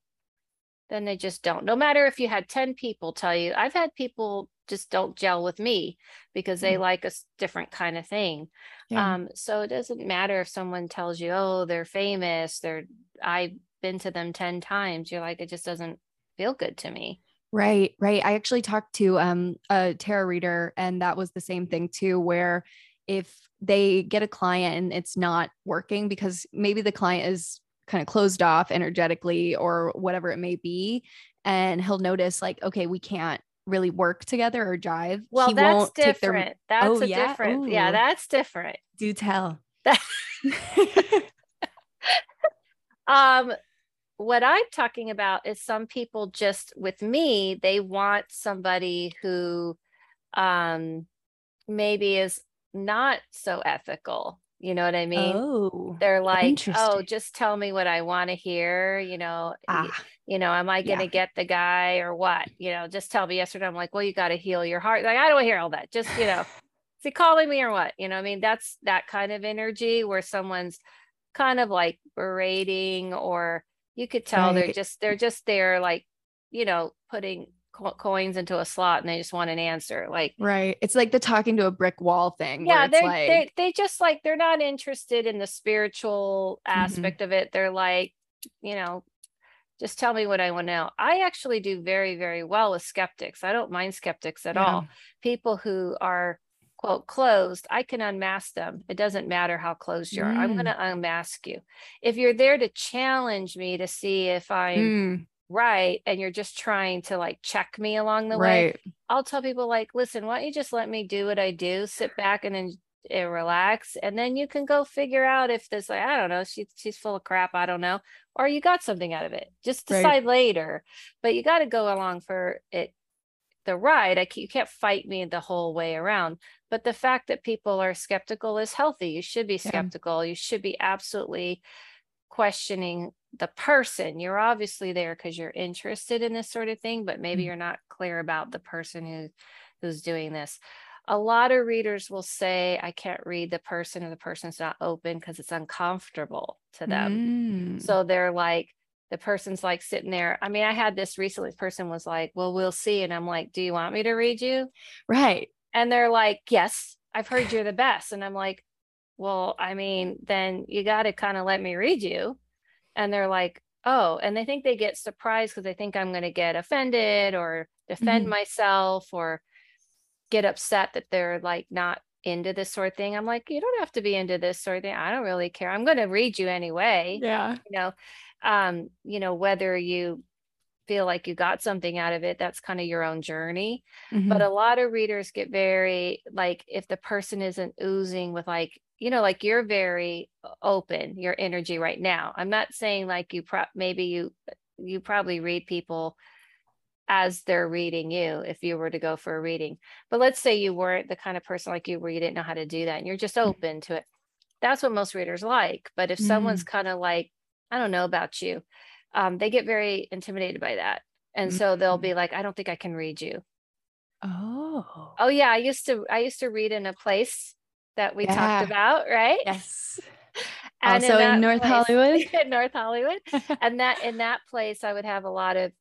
then they just don't. No matter if you had 10 people tell you, I've had people just don't gel with me because they Mm. like a different kind of thing. yeah. Um, so it doesn't matter if someone tells you, oh, they're famous, they're I've been to them 10 times. You're like, it just doesn't feel good to me. Right, right. I actually talked to um a tarot reader and that was the same thing too where if they get a client and it's not working because maybe the client is kind of closed off energetically or whatever it may be and he'll notice like okay, we can't really work together or jive. Well, that's take their different. That's Oh, a yeah? different. Yeah, that's different. do tell. Um, what I'm talking about is some people just with me, they want somebody who um maybe is not so ethical. You know what I mean? oh. They're like, oh, just tell me what I want to hear. You know, Ah, you know, am I going to Yeah. get the guy or what? You know, just tell me yesterday. I'm like, well, you got to heal your heart. Like, I don't hear all that. Just, you know, is he calling me or what? You know, I mean, that's that kind of energy where someone's kind of like berating, or you could tell they're just, they're just there, like, you know, putting co- coins into a slot and they just want an answer. Like, right. It's like the talking to a brick wall thing yeah they're like they they just like they're not interested in the spiritual Mhm. aspect of it they're like you know just tell me what i want to know. I actually do very very well with skeptics. I don't mind skeptics at Yeah. all. People who are quote closed i can unmask them. It doesn't matter how closed you are. I'm Mm. going to unmask you. If you're there to challenge me to see if i'm Mm, right and you're just trying to like check me along the way. I'll tell people like, listen, why don't you just let me do what I do, sit back and then uh, relax, and then you can go figure out if this like I don't know, she's she's full of crap, I don't know, or you got something out of it. Just Right. decide later, but you got to go along for it. The ride, I you can't fight me the whole way around. But the fact that people are skeptical is healthy. You should be Yeah. skeptical. You should be absolutely questioning the person. You're obviously there because you're interested in this sort of thing, but maybe Mm. you're not clear about the person who who's doing this. A lot of readers will say, I can't read the person or the person's not open because it's uncomfortable to them. Mm, So they're like, the person's like sitting there. I mean, I had this recently. Person was like, Well, we'll see. And I'm like, Do you want me to read you? right. And they're like, Yes, I've heard you're the best. And I'm like, Well, I mean, then you got to kind of let me read you. And they're like, oh, and they think they get surprised because they think I'm going to get offended or defend Mhm. myself or get upset that they're like not into this sort of thing. I'm like, you don't have to be into this sort of thing. I don't really care. I'm going to read you anyway. Yeah. You know, um, you know, whether you feel like you got something out of it, that's kind of your own journey. But Mhm. a lot of readers get very like if the person isn't oozing with like, you know, like you're very open, your energy right now. I'm not saying like you pro maybe you you probably read people as they're reading you if you were to go for a reading. But let's say you weren't the kind of person like you where you didn't know how to do that and you're just open to it. That's what most readers like. But if someone's kind of like, I don't know about you, um, they get very intimidated by that. And so they'll Mm. be like, I don't think I can read you. oh. Oh yeah, I used to I used to read in a place that we Yeah. talked about, right? Yes. And Also in that North place- Hollywood? in North Hollywood. and that in that place I would have a lot of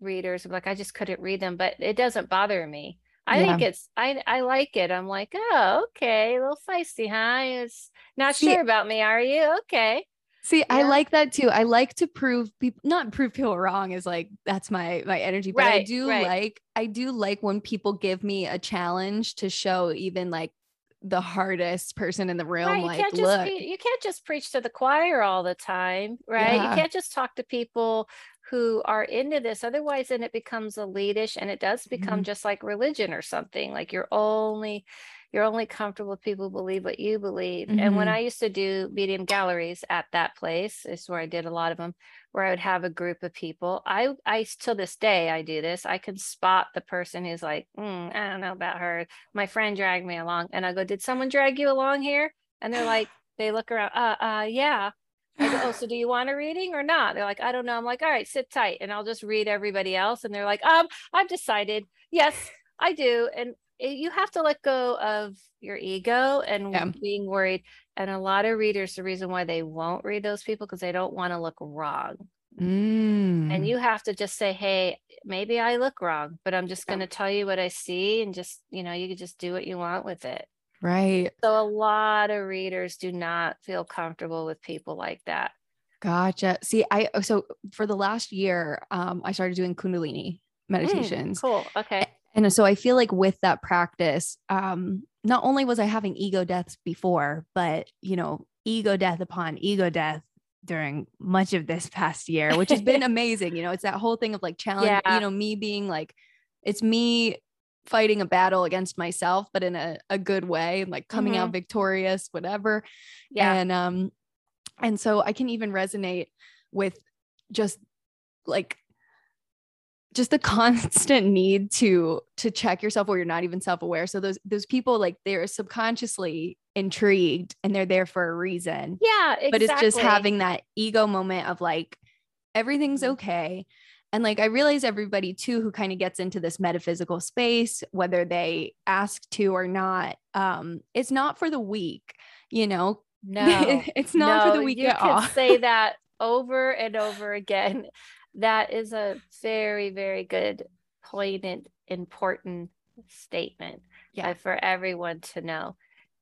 readers like I just couldn't read them, but it doesn't bother me. I think it's I I like it. I'm like, oh, okay, a little feisty, huh? It's not See- sure about me, are you? Okay. See, I like that too. I like to prove people not prove people wrong is like that's my my energy, but I do right. like I do like when people give me a challenge to show even like the hardest person in the room right. You like can't just look. you can't just preach to the choir all the time, right? Yeah. You can't just talk to people who are into this. Otherwise, then it becomes elitish and it does become Mm-hmm. just like religion or something. Like you're only you're only comfortable with people who believe what you believe. And when Mhm. I used to do medium galleries at that place, is where I did a lot of them, where I would have a group of people. I I till this day I do this. I can spot the person who's like, "Hmm, I don't know about her. My friend dragged me along, and I go, "Did someone drag you along here?" And they're like, they look around, uh, uh, yeah. I go, oh, so do you want a reading or not? They're like, I don't know. I'm like, all right, sit tight. And I'll just read everybody else. And they're like, um, I've decided. Yes, I do. And you have to let go of your ego and Yeah. being worried. And a lot of readers, the reason why they won't read those people because they don't want to look wrong. Mm. And you have to just say, hey, maybe I look wrong, but I'm just Yeah. going to tell you what I see and just, you know, you can just do what you want with it. Right. So a lot of readers do not feel comfortable with people like that. Gotcha. See, I oh, so for the last year, um, I started doing Kundalini Mm, meditations. cool. Okay. And so I feel like with that practice, um, not only was I having ego deaths before, but you know, ego death upon ego death during much of this past year, which has been amazing. You know, it's that whole thing of like challenge, Yeah. you know, me being like, it's me fighting a battle against myself, but in a, a good way, like coming out victorious, whatever. Yeah. And um, and so I can even resonate with just like just the constant need to to check yourself where you're not even self-aware so those those people like they're subconsciously intrigued and they're there for a reason yeah. Exactly. but it's just having that ego moment of like everything's Mhm. okay and like i realize everybody too who kind of gets into this metaphysical space whether they ask to or not um it's not for the weak you know no, it's not for the no, weak you at can all say that over and over again. That is a very, very good, poignant, important statement Yeah. uh, for everyone to know.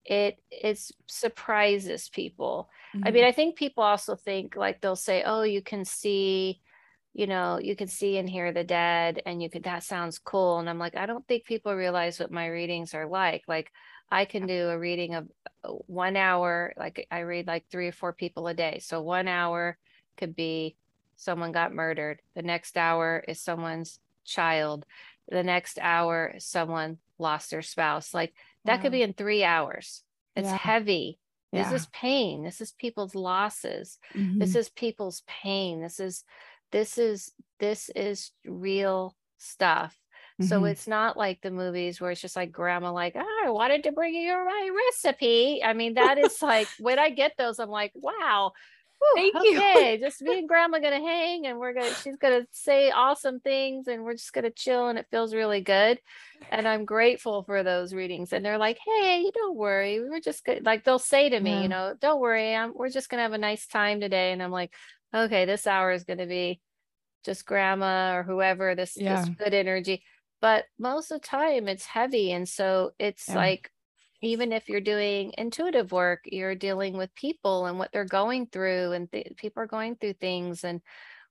It it surprises people. I Mm-hmm. mean, I think people also think like they'll say, "Oh, you can see, you know, you can see and hear the dead, and you could that sounds cool." And I'm like, I don't think people realize what my readings are like. Like, I can do a reading of uh, one hour. Like, I read like three or four people a day, so one hour could be someone got murdered. The next hour is someone's child. The next hour, someone lost their spouse. Like that could be in three hours. It's Yeah. heavy. This is pain. This is people's losses. Mhm. This is people's pain. This is this is this is real stuff. So Mhm. it's not like the movies where it's just like grandma like, "Ah, I wanted to bring you my recipe. I mean, that is like when I get those, I'm like, wow. whew, Thank you. okay, just me and grandma gonna hang and we're gonna she's gonna say awesome things and we're just gonna chill and it feels really good. And I'm grateful for those readings. And they're like, hey, you don't worry. We were just good. Like they'll say to me, Yeah. you know, don't worry, I'm we're just gonna have a nice time today. And I'm like, okay, this hour is gonna be just grandma or whoever, this, Yeah. this good energy. But most of the time it's heavy. And so it's Yeah. like even if you're doing intuitive work, you're dealing with people and what they're going through, and th- people are going through things and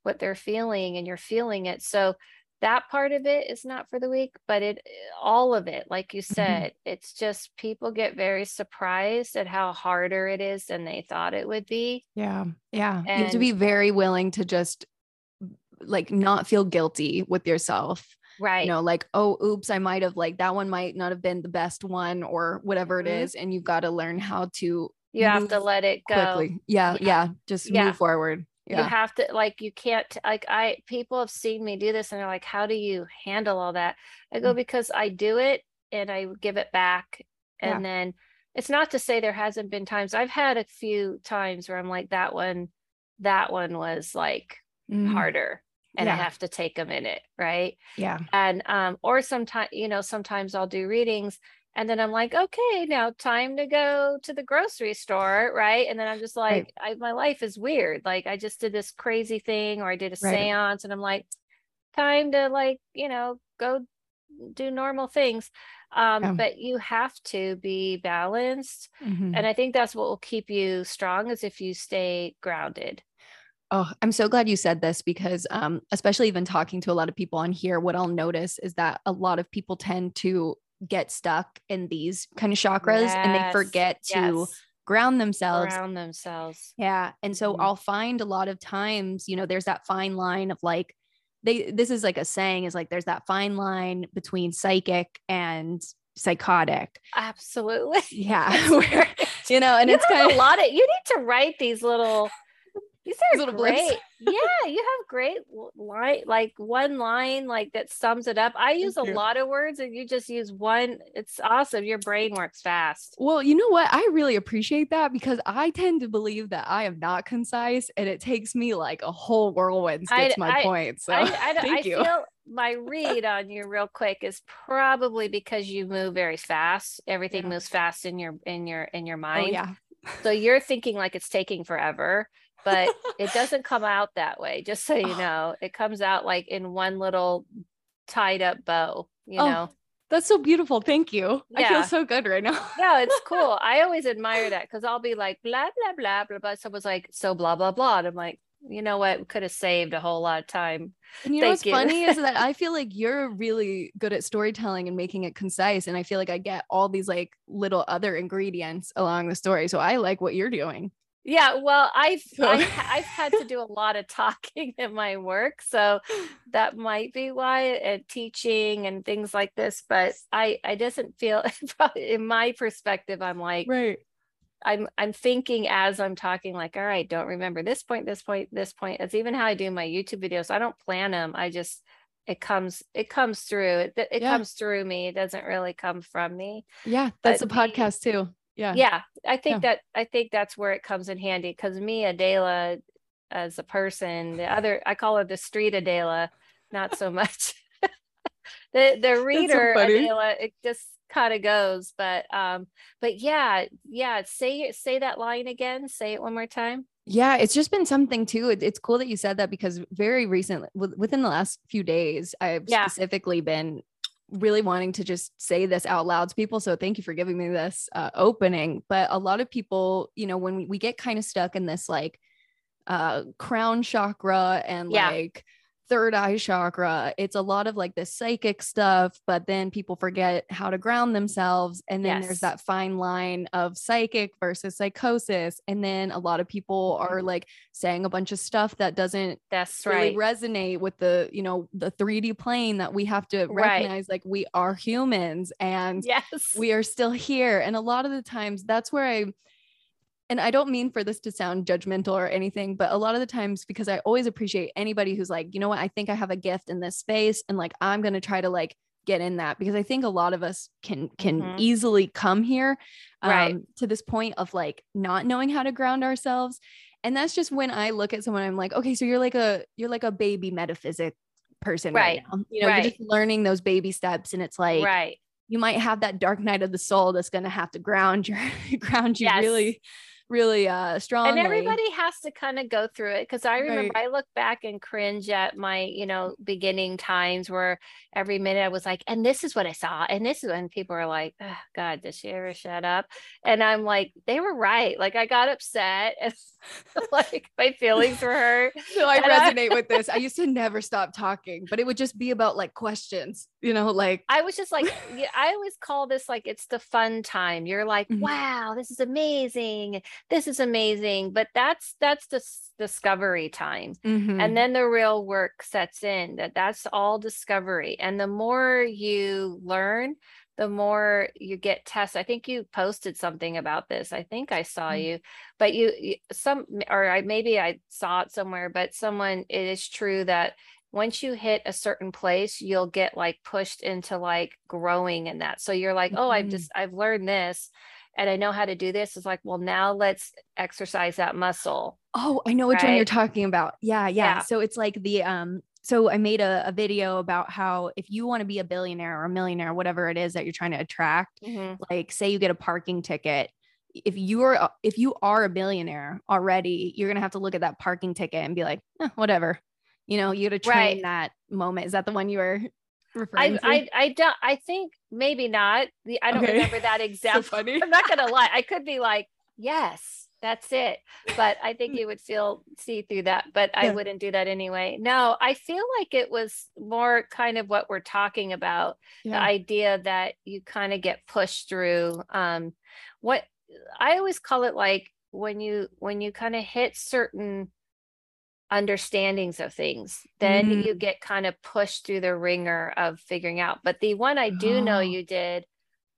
what they're feeling, and you're feeling it. So that part of it is not for the weak, but it all of it, like you Mhm. said, it's just people get very surprised at how harder it is than they thought it would be. Yeah. Yeah. you have to be very willing to just like not feel guilty with yourself. Right. You know, like, oh, oops, I might have like that one might not have been the best one or whatever it Mhm. is. And you've got to learn how to you have to let it go. quickly. Yeah. Yeah. Yeah. Just Yeah. move forward. You Yeah. have to like you can't like i people have seen me do this and they're like how do you handle all that i go Mm. because i do it and i give it back Yeah. and then it's not to say there hasn't been times i've had a few times where i'm like that one that one was like Mhm. harder and i have to take a minute right Yeah. and um or sometimes you know sometimes i'll do readings and then i'm like okay now time to go to the grocery store right and then i'm just like Right. I, my life is weird like i just did this crazy thing or i did a Right. seance and i'm like time to like you know go do normal things um Yeah. but you have to be balanced Mhm. and i think that's what will keep you strong is if you stay grounded Oh, I'm so glad you said this because, um, especially even talking to a lot of people on here, what I'll notice is that a lot of people tend to get stuck in these kind of chakras and they forget to yes, ground themselves. ground themselves Yeah. And so Mhm. I'll find a lot of times, you know, there's that fine line of like, they, this is like a saying is like, there's that fine line between psychic and psychotic. absolutely Yeah. Where, you know, and you it's kind of a lot of you need to write these little these are little blips. great yeah you have great line like one line like that sums it up i use a you. lot of words and you just use one it's awesome your brain works fast well, you know what? I really appreciate that because I tend to believe that I am not concise and it takes me like a whole whirlwind I- gets my I- point. So I, I, don't- thank I you. feel my read on you real quick is probably because you move very fast everything Yeah. moves fast in your in your in your oh, mind yeah. so you're thinking like it's taking forever but it doesn't come out that way just so you Oh. know it comes out like in one little tied up bow you Oh, know That's so beautiful. Thank you. I feel so good right now. no it's cool i always admire that because i'll be like blah blah blah blah blah someone's like so blah blah blah and i'm like you know what could have saved a whole lot of time And you know what's you. funny is that I feel like you're really good at storytelling and making it concise. And I feel like I get all these like little other ingredients along the story. So I like what you're doing. Yeah, well, I've So- I've, I've had to do a lot of talking in my work, so that might be why and teaching and things like this. But I I doesn't feel in my perspective, I'm like Right. I'm I'm thinking as I'm talking, like, all right, don't remember this point, this point, this point. It's even how I do my YouTube videos. I don't plan them. I just it comes it comes through. It it Yeah. comes through me. It doesn't really come from me. Yeah. That's But me- podcast too. Yeah. yeah i think Yeah. that i think that's where it comes in handy because me adela as a person the other i call her the street adela not so much the the reader funny. adela it just kind of goes but um but yeah yeah say say that line again say it one more time Yeah, it's just been something too. It- It's cool that you said that because very recently, with- within the last few days, I've Yeah. specifically been really wanting to just say this out loud to people. So thank you for giving me this uh, opening. But a lot of people, you know, when we, we get kind of stuck in this like uh, crown chakra and Yeah. like third eye chakra, it's a lot of like the psychic stuff. But then people forget how to ground themselves. And then Yes. there's that fine line of psychic versus psychosis. And then a lot of people are like saying a bunch of stuff that doesn't that's really right resonate with the you know the 3d plane that we have to Right. recognize like we are humans and yes we are still here and a lot of the times that's where i and i don't mean for this to sound judgmental or anything but a lot of the times because i always appreciate anybody who's like you know what i think i have a gift in this space and like i'm going to try to like get in that because i think a lot of us can can Mhm. easily come here um, Right. to this point of like not knowing how to ground ourselves and that's just when i look at someone i'm like okay so you're like a you're like a baby metaphysic person right, Right. now you know Right. you're just learning those baby steps and it's like right you might have that dark night of the soul that's going to have to ground your ground you Yes. really really uh strong. And everybody has to kind of go through it because I remember right. I look back and cringe at my, you know, beginning times where every minute I was like, and this is what I saw, and this is when people are like, oh, God, does she ever shut up? And I'm like, they were right. Like I got upset and like my feelings were hurt. So I resonate I- with this. I used to never stop talking, but it would just be about like questions, you know, like I was just like, I always call this like it's the fun time. You're like, mm-hmm. wow, this is amazing. This is amazing. But that's that's the discovery time. Mm-hmm. And then the real work sets in. That that's all discovery. And the more you learn, the more you get tests. I think you posted something about this. I think I saw mm-hmm. you, but you, you some or I maybe I saw it somewhere, but someone it is true that once you hit a certain place, you'll get like pushed into like growing in that. So you're like, mm-hmm. oh, I've just I've learned this and I know how to do this. It's like, well, now let's exercise that muscle. Oh, I know which right? one you're talking about. Yeah, yeah, yeah. So it's like the um so I made a, a, video about how if you want to be a billionaire or a millionaire, whatever it is that you're trying to attract, mm-hmm. like say you get a parking ticket, if you are if you are a billionaire already, you're gonna have to look at that parking ticket and be like, eh, whatever. You know, you got to train right. that moment. Is that the one you were referring to? I, I, I don't I think maybe not. The I don't okay. remember that example. so funny. I'm not gonna lie. I could be like, yes, that's it but i think you would feel see through that but yeah. i wouldn't do that anyway no i feel like it was more kind of what we're talking about yeah. the idea that you kind of get pushed through um what i always call it like when you when you kind of hit certain understandings of things then mm. you get kind of pushed through the wringer of figuring out but the one i do oh. know you did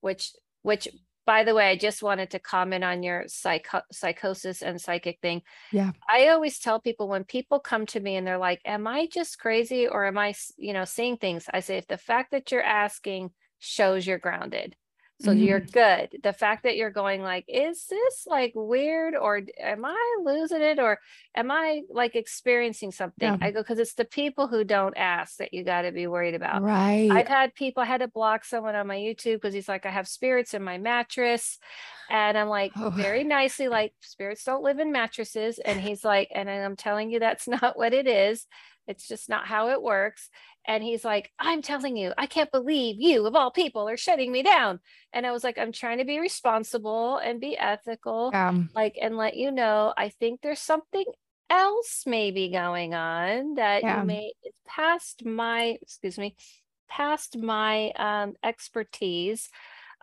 which which by the way, I just wanted to comment on your psycho- psychosis and psychic thing. Yeah. I always tell people when people come to me and they're like, Am I just crazy or am I, you know, seeing things? I say, if the fact that you're asking shows you're grounded, so mm-hmm. you're good. The fact that you're going like, is this like weird or am I losing it or am I like experiencing something? Yeah. I go, because it's the people who don't ask that you got to be worried about. Right. I've had people, I had to block someone on my YouTube because he's like, I have spirits in my mattress. And I'm like, oh. very nicely, like, spirits don't live in mattresses. And he's like, and I'm telling you, that's not what it is. It's just not how it works. And he's like, I'm telling you, I can't believe you, of all people, are shutting me down. And I was like, I'm trying to be responsible and be ethical, um, like, and let you know, I think there's something else maybe going on that yeah. you may, it's past my, excuse me, past my um, expertise.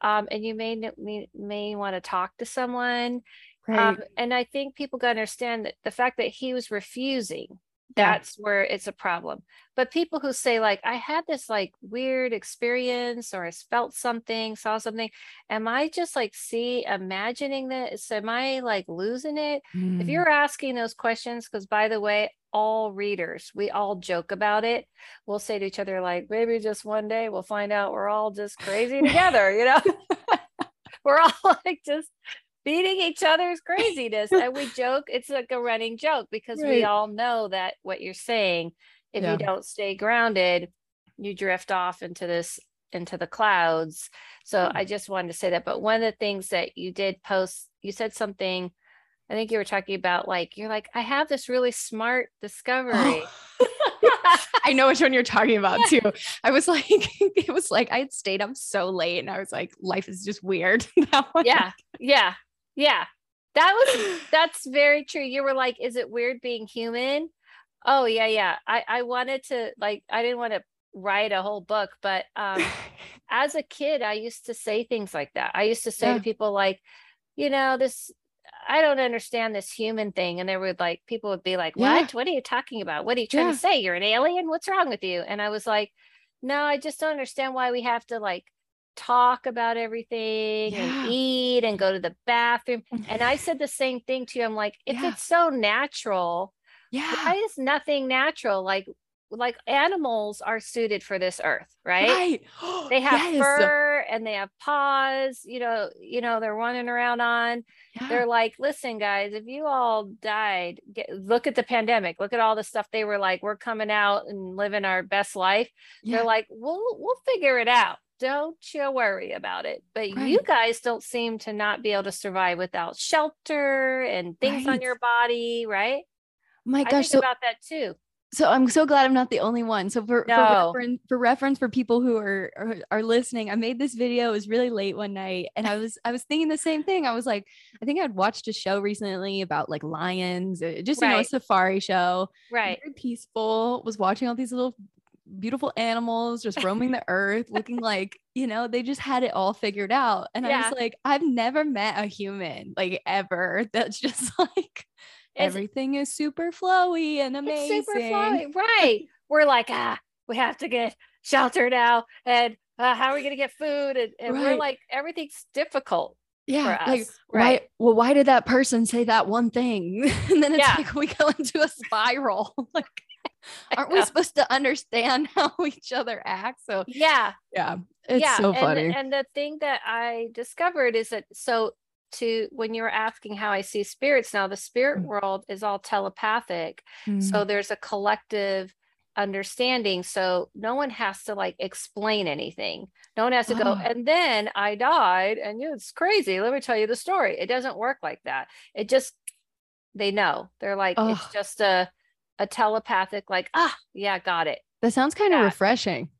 Um, and you may, may, may want to talk to someone. Right. Um, and I think people got to understand that the fact that he was refusing that's where it's a problem. But people who say like i had this like weird experience or i felt something saw something am i just like see imagining this? Am i like losing it? Mm. if you're asking those questions because by the way all readers we all joke about it we'll say to each other like maybe just one day we'll find out we're all just crazy together you know? We're all like just beating each other's craziness and we joke it's like a running joke because right. we all know that what you're saying if yeah. you don't stay grounded you drift off into this into the clouds so mm-hmm. i just wanted to say that but one of the things that you did post you said something i think you were talking about like you're like i have this really smart discovery I know which one you're talking about too. I was like, it was like I had stayed up so late and I was like, life is just weird. yeah. Yeah. Yeah. That was that's very true. You were like, is it weird being human? Oh yeah, yeah. I I wanted to like I didn't want to write a whole book, but um as a kid I used to say things like that. I used to say yeah. to people like, you know, this I don't understand this human thing. And there would like people would be like, What? Yeah. What are you talking about? What are you trying yeah. to say? You're an alien? What's wrong with you? And I was like, No, I just don't understand why we have to like talk about everything yeah. and eat and go to the bathroom. And I said the same thing to you. I'm like, if yeah. it's so natural, yeah, why is nothing natural? Like like animals are suited for this earth, right? Right. they have yes. fur and they have paws, you know, you know, they're running around on. Yeah. They're like, listen, guys, if you all died, get, look at the pandemic, look at all the stuff they were like, we're coming out and living our best life. Yeah. They're like, we'll we'll figure it out don't you worry about it. But you guys don't seem to not be able to survive without shelter and things on your body, right? My I gosh, think so about that too. so I'm so glad I'm not the only one. So for No. for, reference, for reference for people who are, are are listening, I made this video. It was really late one night, and I was I was thinking the same thing. I was like, I think I'd watched a show recently about like lions, uh, just you know a safari show. Right. Very peaceful. Was watching all these little beautiful animals just roaming the earth, looking like you know they just had it all figured out. And I was like, I've never met a human like ever that's just like. Everything is super flowy and amazing. It's super flowy. Right. We're like, ah, we have to get shelter now. And uh, how are we going to get food? And, and we're like, everything's difficult Yeah, like us. why? right. Well, why did that person say that one thing? and then it's Yeah. like we go into a spiral. like, aren't we supposed to understand how each other act? So Yeah. yeah, it's yeah. so and, funny. And the thing that I discovered is that so to when you were asking how I see spirits now, the spirit Mm. world is all telepathic. Mm, So there's a collective understanding. So no one has to like explain anything. No one has to go, Oh. and then I died, and you it's crazy. Let me tell you the story. It doesn't work like that. It just they know. They're like, it's just a a telepathic, like, ah, yeah, got it. that sounds kind of refreshing.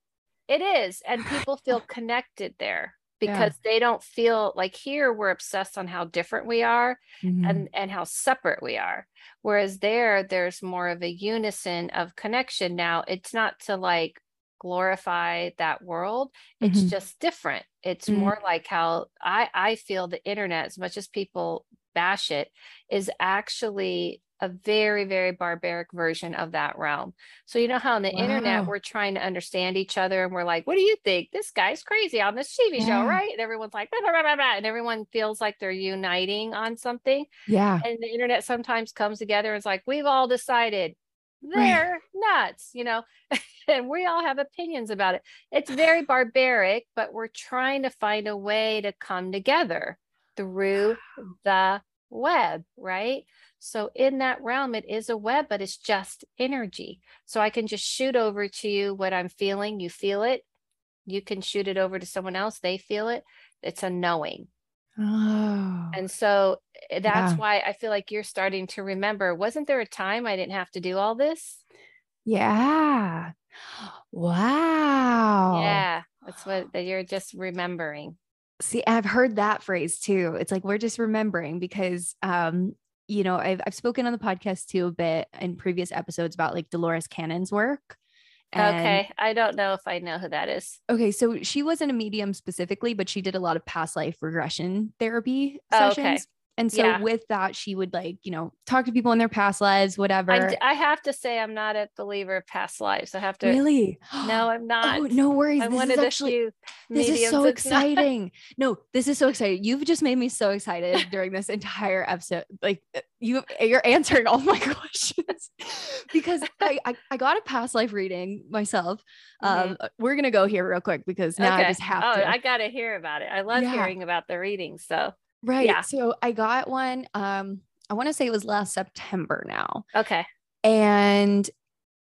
It is. And people feel connected there Yeah. because they don't feel like here we're obsessed on how different we are Mhm. and and how separate we are whereas there there's more of a unison of connection now it's not to like glorify that world it's Mhm. just different it's Mhm. more like how i i feel the internet as much as people bash it is actually a very very barbaric version of that realm. So you know how on the internet we're trying to understand each other and we're like what do you think? This guy's crazy on this tv show right? And everyone's like blah, blah, blah, blah, and everyone feels like they're uniting on something. Yeah, and the internet sometimes comes together and it's like we've all decided they're nuts you know? And we all have opinions about it. It's very barbaric but we're trying to find a way to come together through the web right so in that realm it is a web but it's just energy so i can just shoot over to you what i'm feeling you feel it you can shoot it over to someone else they feel it it's a knowing oh, and so eh, that's Yeah. why I feel like you're starting to remember. Wasn't there a time I didn't have to do all this? yeah. Wow. Yeah, that's what that you're just remembering. See, I've heard that phrase too. It's like we're just remembering because um, you know, I've I've spoken on the podcast too a bit in previous episodes about like Dolores Cannon's work. And- okay, I don't know if I know who that is. Okay, so she wasn't a medium specifically, but she did a lot of past life regression therapy Oh, sessions. okay. And so Yeah. with that, she would like, you know, talk to people in their past lives, whatever. I have to say I'm not a believer of past lives. I have to. really? No, I'm not. Oh, no worries. I'm this one is of the actually few this is so exciting. no, this is so exciting. You've just made me so excited during this entire episode. Like uh, you you're answering all my questions because I, I I got a past life reading myself. Um we're gonna go here real quick because now I Mm-hmm. Just have oh, to. I got to hear about it. I love Yeah. hearing about the readings. So, right. yeah. So I got one um I want to say it was last September now. okay. And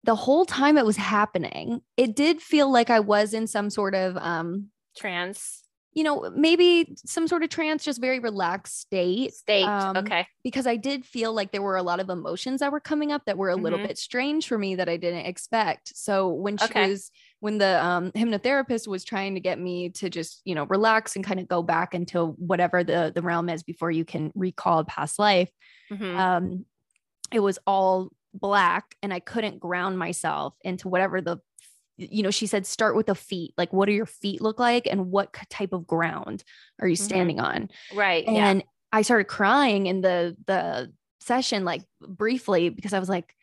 the whole time it was happening, it did feel like I was in some sort of um Trans you know, maybe some sort of trance, just very relaxed state. state. um, okay. Because I did feel like there were a lot of emotions that were coming up that were a little Mhm. bit strange for me that I didn't expect. So when she Okay. was, when the um, hypnotherapist was trying to get me to just, you know, relax and kind of go back into whatever the the realm is before you can recall a past life, Mhm. um, it was all black and I couldn't ground myself into whatever the you know she said start with the feet like what do your feet look like and what type of ground are you Mhm. standing on right. Yeah. and i started crying in the the session like briefly because i was like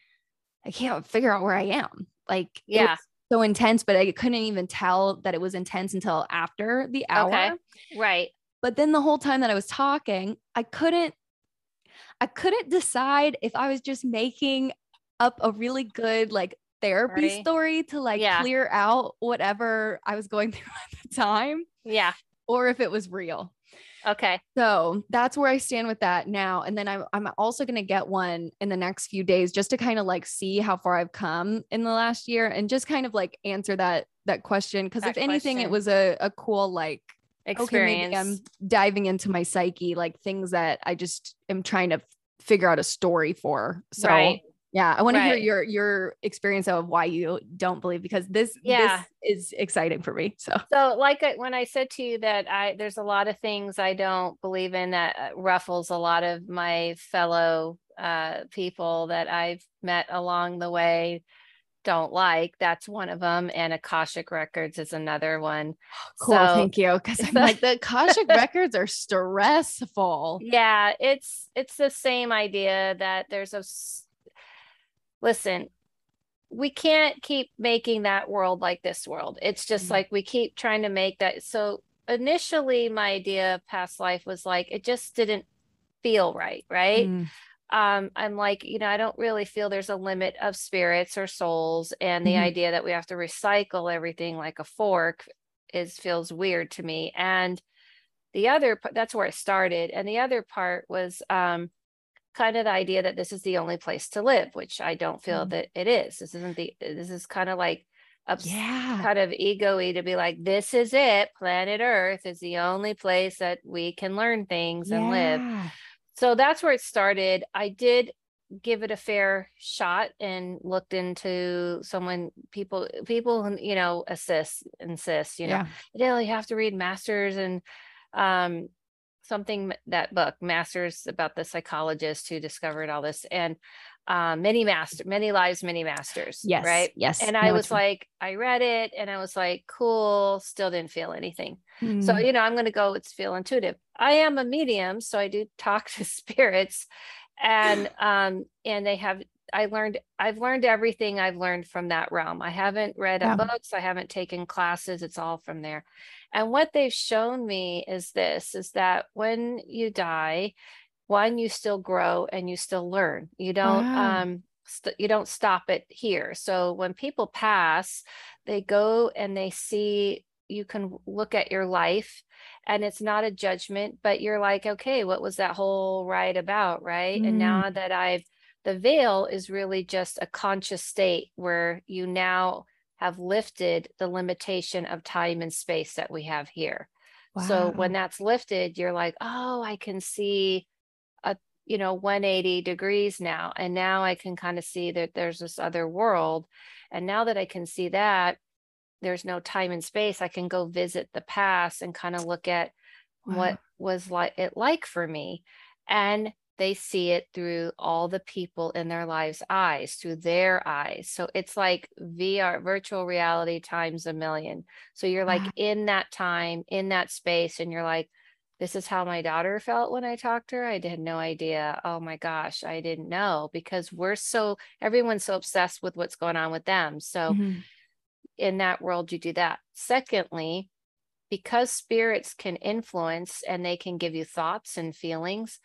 i can't figure out where i am like Yeah. So intense but i couldn't even tell that it was intense until after the hour Okay. Right. but then the whole time that I was talking, I couldn't I couldn't decide if I was just making up a really good like therapy Story. story to like Yeah. clear out whatever I was going through at the time Yeah. or if it was real. Okay. So that's where I stand with that now. And then I'm I'm also gonna get one in the next few days just to kind of like see how far I've come in the last year and just kind of like answer that that question because if That anything, it was a, a cool like experience. okay, maybe I'm diving into my psyche, like things that I just am trying to figure out a story for. So Right. Yeah, I want to hear your your experience of why you don't believe because this Yeah. this is exciting for me. So So, like I, when I said to you that I there's a lot of things I don't believe in that uh, ruffles a lot of my fellow uh, people that I've met along the way don't like. That's one of them, and Akashic Records is another one. cool, So- thank you. Because I'm so- like the Akashic records are stressful. Yeah, it's it's the same idea that there's a listen. We can't keep making that world like this world. It's just Mm. like we keep trying to make that. So initially, my idea of past life was like it just didn't feel right, right? Mm, um i'm like you know i don't really feel there's a limit of spirits or souls and the Mhm. idea that we have to recycle everything like a fork is feels weird to me and the other that's where it started and the other part was um kind of the idea that this is the only place to live which i don't feel Mm. that it is this isn't the this is kind of like obs- yeah. kind of ego-y to be like this is it planet earth is the only place that we can learn things and live so that's where it started. I did give it a fair shot and looked into someone people people you know assist insist you know Yeah. You have to read masters and um something that book masters about the psychologist who discovered all this and um many master many lives many masters Yes. right Yes. and i it's was like i read it and i was like cool still didn't feel anything so, Mm, you know, I'm going to go, it's feel intuitive. I am a medium, so I do talk to spirits and um and they have I learned I've learned everything I've learned from that realm. I haven't read uh, Yeah. books, I haven't taken classes, it's all from there. And what they've shown me is this is that when you die, one you still grow and you still learn. You don't Wow. um st- you don't stop it here. So when people pass, they go and they see you can look at your life and it's not a judgment but you're like okay what was that whole ride about right and Mm. now that i've the veil is really just a conscious state where you now have lifted the limitation of time and space that we have here. So when that's lifted you're like oh i can see a you know 180 degrees now and now i can kind of see that there's this other world. And now that i can see that there's no time and space i can go visit the past and kind of look at Wow. what was like it like for me. And they see it through all the people in their lives eyes through their eyes. So it's like vr virtual reality times a million. So you're like Wow. in that time in that space and you're like this is how my daughter felt when i talked to her. I had no idea. Oh my gosh i didn't know because we're so everyone's so obsessed with what's going on with them. So Mhm. in that world you do that. Secondly because spirits can influence and they can give you thoughts and feelings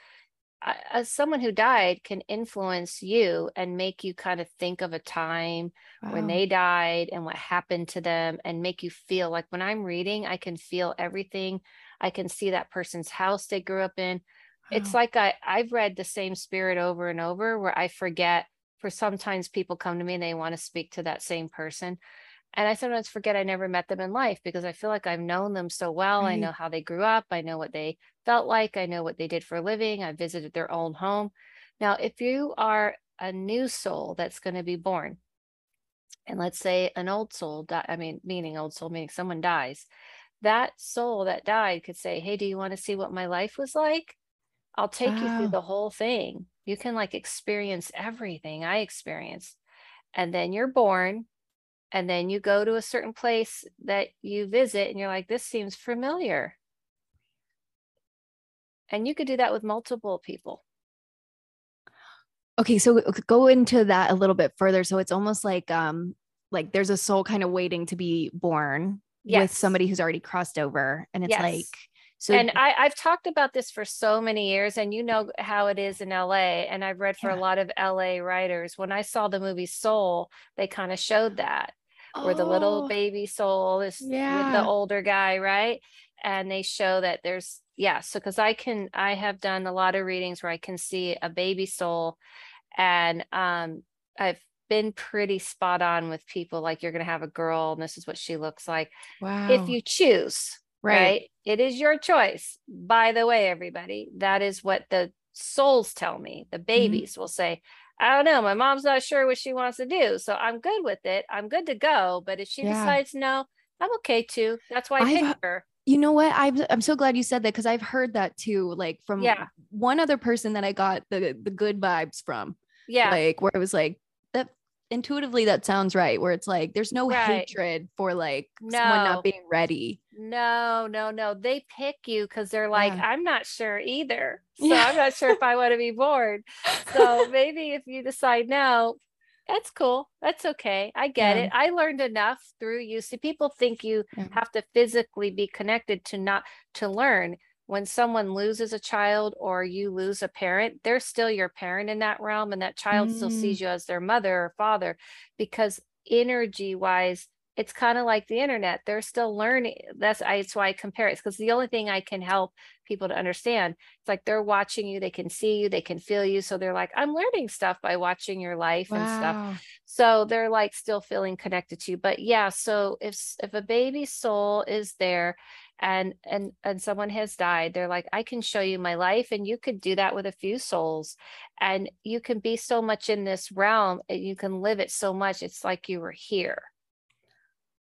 I- as someone who died can influence you and make you kind of think of a time when they died and what happened to them and make you feel like when i'm reading i can feel everything. I can see that person's house they grew up in. It's like I I've read the same spirit over and over where I forget for sometimes people come to me and they want to speak to that same person. And I sometimes forget I never met them in life because I feel like I've known them so well. I know how they grew up. I know what they felt like. I know what they did for a living. I visited their old home. Now, if you are a new soul that's going to be born, and let's say an old soul, di- I mean, meaning old soul, meaning someone dies, that soul that died could say, Hey, do you want to see what my life was like? I'll take you through the whole thing. You can like experience everything I experienced. And then you're born, and then you go to a certain place that you visit, and you're like, this seems familiar. And you could do that with multiple people. okay so go into that a little bit further so it's almost like um like there's a soul kind of waiting to be born with somebody who's already crossed over and it's Yes. like so and I, I've talked about this for so many years, and you know how it is in LA. And I've read for Yeah. a lot of LA writers. When I saw the movie Soul, they kind of showed that where the little Oh, baby soul is with the older guy, right? And they show that there's yeah. So because I can, I have done a lot of readings where I can see a baby soul, and um, I've been pretty spot on with people like you're going to have a girl and this is what she looks like Wow. if you choose right. It is your choice. By the way, everybody, that is what the souls tell me. The babies will say, I don't know, my mom's not sure what she wants to do. So I'm good with it. I'm good to go. But if she Yeah. decides no, I'm okay too. That's why I I've- picked her. You know what? I'm I'm so glad you said that because I've heard that too, like from Yeah. one other person that I got the the good vibes from. Yeah. Like where it was like intuitively that sounds right. Where it's like there's no Right. hatred for like someone No. not being ready. No, no, no. They pick you because they're like, Yeah. I'm not sure either. So Yeah. I'm not sure if I want to be bored. So maybe if you decide no, that's cool. That's okay. I get Yeah. it. I learned enough through you. See, people think you have to physically be connected to not to learn. When someone loses a child or you lose a parent, they're still your parent in that realm, and that child still Mm. sees you as their mother or father because energy wise it's kind of like the internet they're still learning that's I, that's why i compare it because the only thing i can help people to understand it's like they're watching you they can see you they can feel you so they're like i'm learning stuff by watching your life and stuff so they're like still feeling connected to you but yeah so if if a baby's soul is there and and and someone has died they're like i can show you my life and you could do that with a few souls and you can be so much in this realm and you can live it so much it's like you were here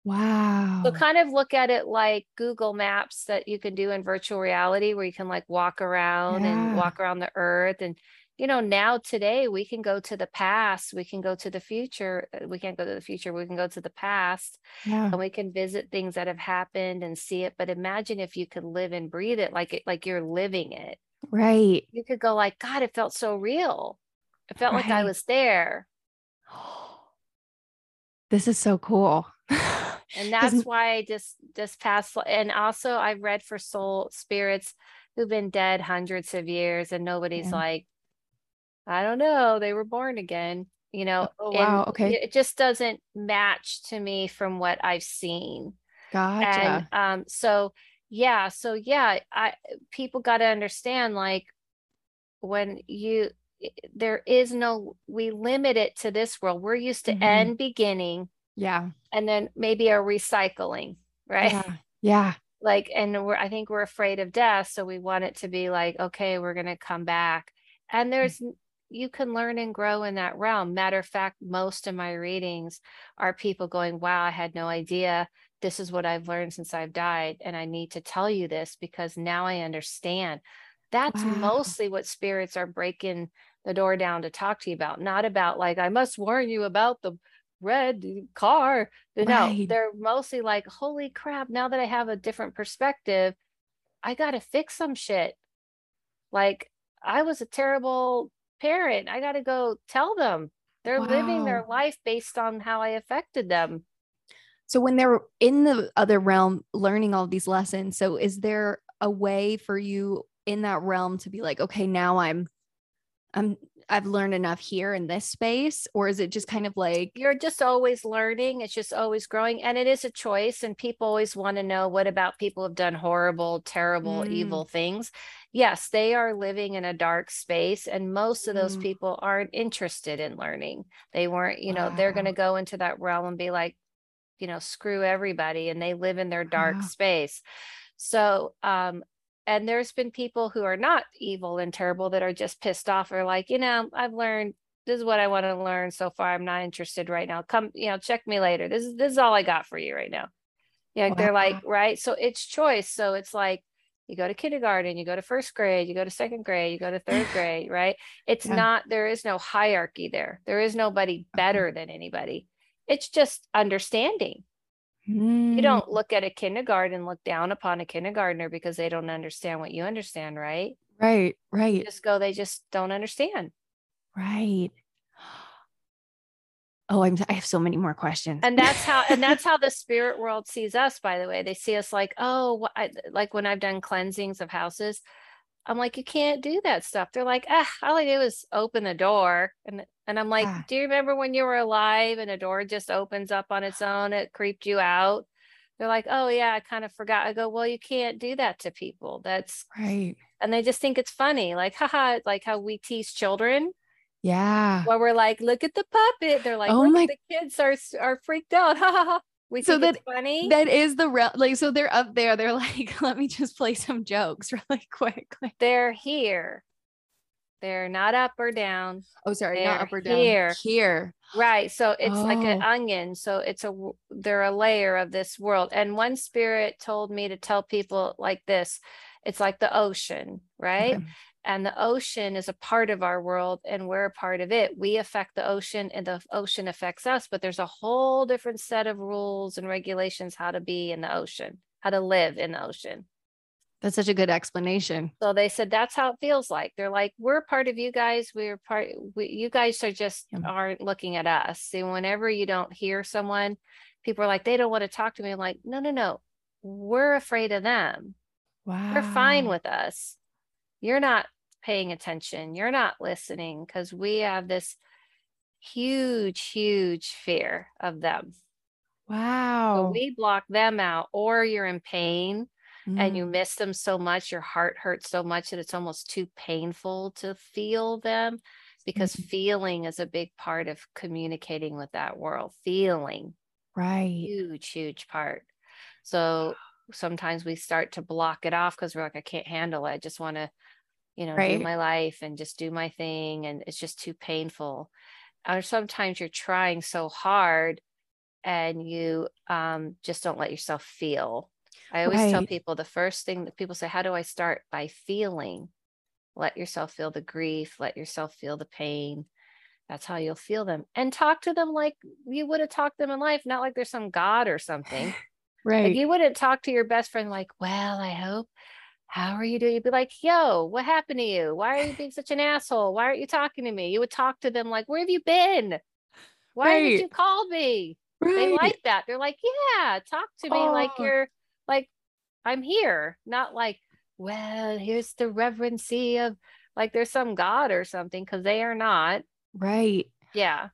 Wow. so kind of look at it like Google Maps that you can do in virtual reality where you can like walk around and walk around the earth and you know now today we can go to the past we can go to the future uh, we can't go to the future we can go to the past yeah. and we can visit things that have happened and see it but imagine if you could live and breathe it like it like you're living it Right. you could go like god it felt so real it felt like i was there This is so cool. and that's why I just just passed and also I've read for soul spirits who've been dead hundreds of years and nobody's Yeah. like I don't know they were born again you know Oh, and wow, okay. it just doesn't match to me from what I've seen Gotcha. and um so yeah so yeah I people got to understand like when you there is no we limit it to this world we're used to Mhm. end beginning yeah. and then maybe a recycling right Yeah. Yeah. like and we're i think we're afraid of death so we want it to be like okay we're going to come back and there's n- you can learn and grow in that realm. Matter of fact most of my readings are people going wow i had no idea. This is what i've learned since i've died and i need to tell you this because now i understand. That's Wow. mostly what spirits are breaking the door down to talk to you about not about like i must warn you about the red car. No Right. they're mostly like holy crap now that i have a different perspective i gotta fix some shit. Like i was a terrible parent i gotta go tell them. They're living their life based on how i affected them. So when they're in the other realm learning all these lessons, so is there a way for you in that realm to be like, okay, now I'm I'm I've learned enough here in this space or is it just kind of like you're just always learning it's just always growing and it is a choice and people always want to know what about people who've done horrible terrible Mm. evil things yes they are living in a dark space and most of those Mm. people aren't interested in learning. They weren't you know they're going to go into that realm and be like you know screw everybody and they live in their dark Wow. space. So um and there's been people who are not evil and terrible that are just pissed off or like you know i've learned this is what i want to learn so far i'm not interested right now. Come you know check me later. This is this is all i got for you right now. Yeah they're like right? So it's choice. So it's like you go to kindergarten you go to first grade you go to second grade you go to third grade right? It's Yeah. not there is no hierarchy there. There is nobody better than anybody. It's just understanding. Mm, you don't look at a kindergarten look down upon a kindergartner because they don't understand what you understand right? Right, you right, just go they just don't understand. Right. Oh, I'm I have so many more questions. and that's how and that's how the spirit world sees us by the way. They see us like oh I, like when i've done cleansings of houses i'm like you can't do that stuff. They're like ah all i do is open the door. And and i'm like Ah. do you remember when you were alive and a door just opens up on its own? It creeped you out? They're like oh yeah i kind of forgot. I go well you can't do that to people. That's right. and they just think it's funny like haha like how we tease children Yeah. Where we're like, look at the puppet. They're like, Oh oh my- the kids are are freaked out. Ha ha ha. We So think it's funny. That is the real like so they're up there. They're like, let me just play some jokes really quick. Like, They're here. They're not up or down. oh, sorry, They're not up or down. here. Here. Right. So it's like an Oh. onion. So it's a they're a layer of this world. And one spirit told me to tell people like this. It's like the ocean, right? Okay. And the ocean is a part of our world and we're a part of it. We affect the ocean and the ocean affects us, but there's a whole different set of rules and regulations how to be in the ocean, how to live in the ocean. That's such a good explanation. So they said that's how it feels like. They're like, we're part of you guys. We're part. We, you guys are just Yeah. aren't looking at us. And whenever you don't hear someone, people are like, they don't want to talk to me. I'm like, no, no, no. We're afraid of them. Wow. They're fine with us. You're not paying attention. You're not listening because we have this huge, huge fear of them. So Wow. we block them out, or you're in pain and you Mm, miss them so much, your heart hurts so much that it's almost too painful to feel them because Mhm. feeling is a big part of communicating with that world. Feeling, right. huge, huge part. So sometimes we start to block it off because we're like, I can't handle it. I just want to, you know, Right. do my life and just do my thing. And it's just too painful. Or sometimes you're trying so hard and you um, just don't let yourself feel. I always tell people the first thing that people say, How do I start? By feeling. Let yourself feel the grief, let yourself feel the pain. That's how you'll feel them. And talk to them like you would have talked to them in life, not like there's some God or something. Like Right. you wouldn't talk to your best friend like, Well, I hope. How are you doing? You'd be like, Yo, what happened to you? Why are you being such an asshole? Why aren't you talking to me? You would talk to them like, Where have you been? Why Right. did you call me? They like that. They're like, yeah, talk to me like Oh. you're like, I'm here, not like, well, here's the reverency of like there's some God or something, because they are not. right. Yeah.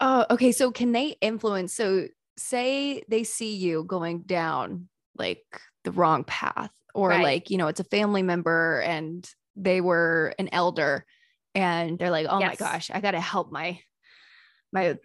Oh, okay. So can they influence? So say they see you going down like the wrong path, or Right. like, you know, it's a family member and they were an elder and they're like, oh my gosh, I gotta help my my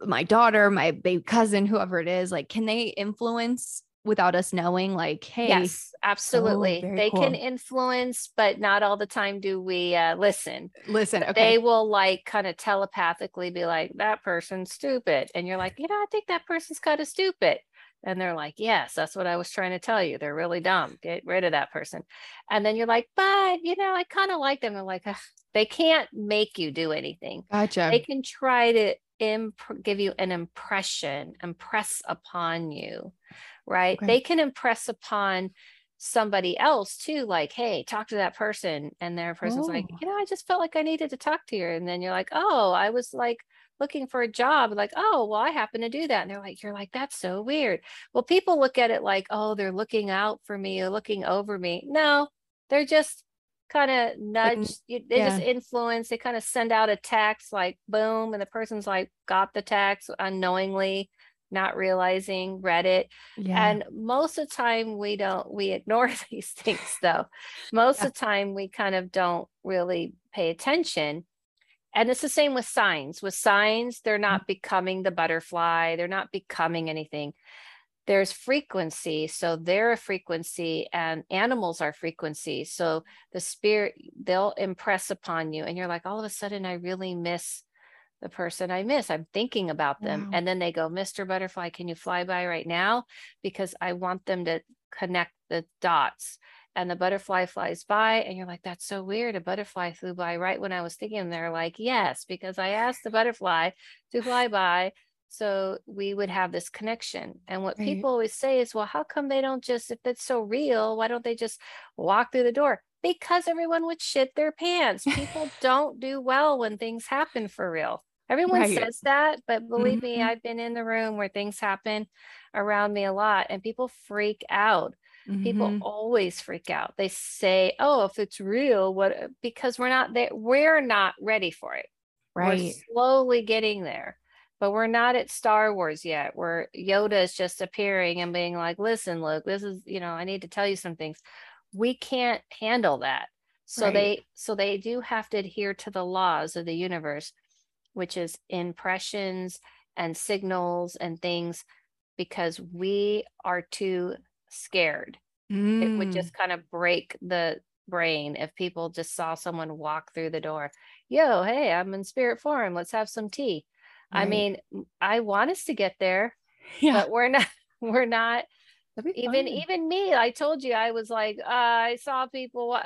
my daughter, my baby cousin, whoever it is. Like, can they influence without us knowing? Like, hey, Yes, absolutely. very they can influence, but not all the time do we uh, listen. listen, okay. They will like kind of telepathically be like, that person's stupid. And you're like, you know, I think that person's kind of stupid. And they're like, yes, that's what I was trying to tell you. They're really dumb. Get rid of that person. And then you're like, but, you know, I kind of like them. They're like, "Ugh." they can't make you do anything. gotcha. They can try to imp- give you an impression, impress upon you, right? Okay. They can impress upon somebody else too, like, hey, talk to that person. And their person's like, Oh. you know, I just felt like I needed to talk to you. And then you're like, oh, I was like looking for a job. Like, oh, well, I happen to do that. And they're like, you're like, that's so weird. Well, people look at it like, oh, they're looking out for me or looking over me. No, they're just kind of nudge you they just influence they kind of send out a text like boom and the person's like got the text unknowingly not realizing read it yeah. and most of the time we don't we ignore these things though most Yeah. of the time we kind of don't really pay attention and it's the same with signs. With signs they're mm-hmm. not becoming the butterfly. They're not becoming anything. There's frequency so they're a frequency and animals are frequency. So the spirit they'll impress upon you and you're like all of a sudden i really miss the person i miss. I'm thinking about them. Wow. and then they go mr butterfly can you fly by right now? Because i want them to connect the dots and the butterfly flies by and you're like that's so weird a butterfly flew by right when i was thinking and they're like yes because i asked the butterfly to fly by so we would have this connection and what Right. people always say is well how come they don't just if it's so real why don't they just walk through the door because everyone would shit their pants people don't do well when things happen for real everyone Right. says that but believe me Mhm. i've been in the room where things happen around me a lot and people freak out people Mhm. always freak out they say oh if it's real what because we're not there we're not ready for it right. we're slowly getting there but we're not at star wars yet where yoda is just appearing and being like listen luke this is you know i need to tell you some things we can't handle that So Right. they so they do have to adhere to the laws of the universe, which is impressions and signals and things because we are too scared. It would Mm, just kind of break the brain if people just saw someone walk through the door. Yo, hey, I'm in spirit form. Let's have some tea. I mean, I want us to get there, yeah, but we're not we're not even fun. even me i told you i was like uh, i saw people uh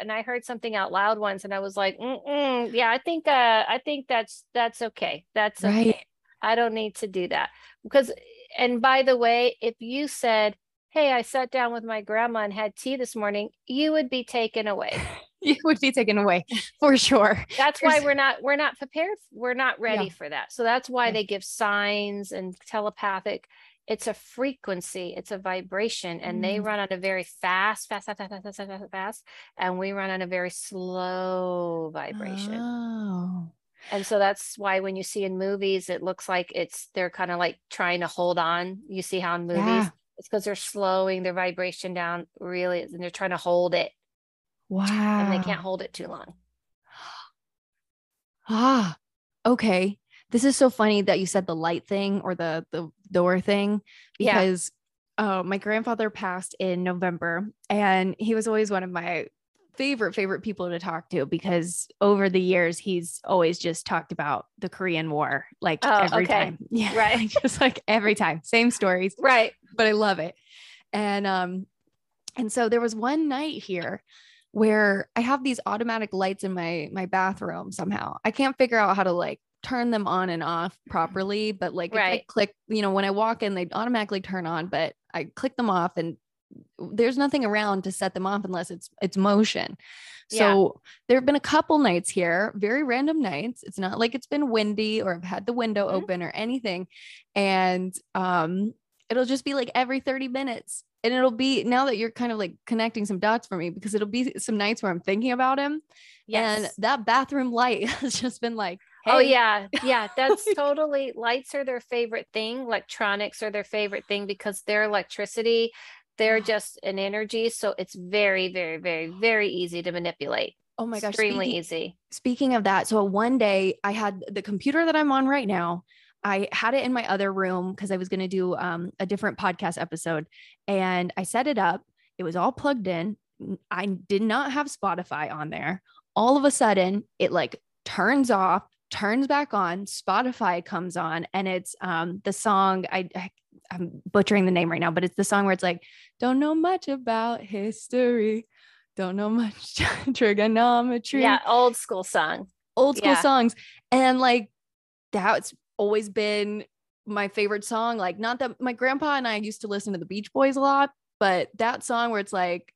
and i heard something out loud once and i was like yeah i think uh i think that's that's okay that's okay Right. i don't need to do that because and by the way if you said hey i sat down with my grandma and had tea this morning you would be taken away You would be taken away for sure. that's why we're not we're not prepared we're not ready for that so that's why Yeah. they give signs and telepathic it's a frequency it's a vibration and they Mm. run on a very fast fast fast fast fast fast, fast, fast, fast and we run on a very slow vibration Oh. and so that's why when you see in movies it looks like it's they're kind of like trying to hold on you see how in movies Yeah. It's because they're slowing their vibration down really and they're trying to hold it Wow. and they can't hold it too long Ah, okay. This is so funny that you said the light thing or the the door thing Yeah. because uh, my grandfather passed in November and he was always one of my favorite favorite people to talk to because over the years he's always just talked about the Korean War like Oh, every okay. time. Yeah. Right. just like every time. Same stories right but I love it. And um and so there was one night here where I have these automatic lights in my my bathroom somehow. I can't figure out how to like turn them on and off properly, but like if I click, you know, when I walk in they automatically turn on, but I click them off and there's nothing around to set them off unless it's it's motion. Yeah. So there have been a couple nights here, very random nights. It's not like it's been windy or I've had the window Mhm. open or anything. And um it'll just be like every 30 minutes. And it'll be now that you're kind of like connecting some dots for me because it'll be some nights where I'm thinking about him. yes And that bathroom light has just been like, Oh yeah, yeah, that's totally lights are their favorite thing. Electronics are their favorite thing because they're electricity. They're Oh. just an energy, so it's very, very, very, very easy to manipulate. Oh my gosh. extremely speaking- easy. speaking of that, so one day I had the computer that I'm on right now. I had it in my other room because I was going to do um, a different podcast episode and I set it up. It was all plugged in. I did not have Spotify on there. All of a sudden, it like turns off, turns back on. Spotify comes on, and it's um, the song. I, I I'm butchering the name right now, but it's the song where it's like, "Don't know much about history, don't know much trigonometry." Yeah, old school song. old school Yeah. songs. And like that's always been my favorite song. Like not that my grandpa and i used to listen to the beach boys a lot but that song where it's like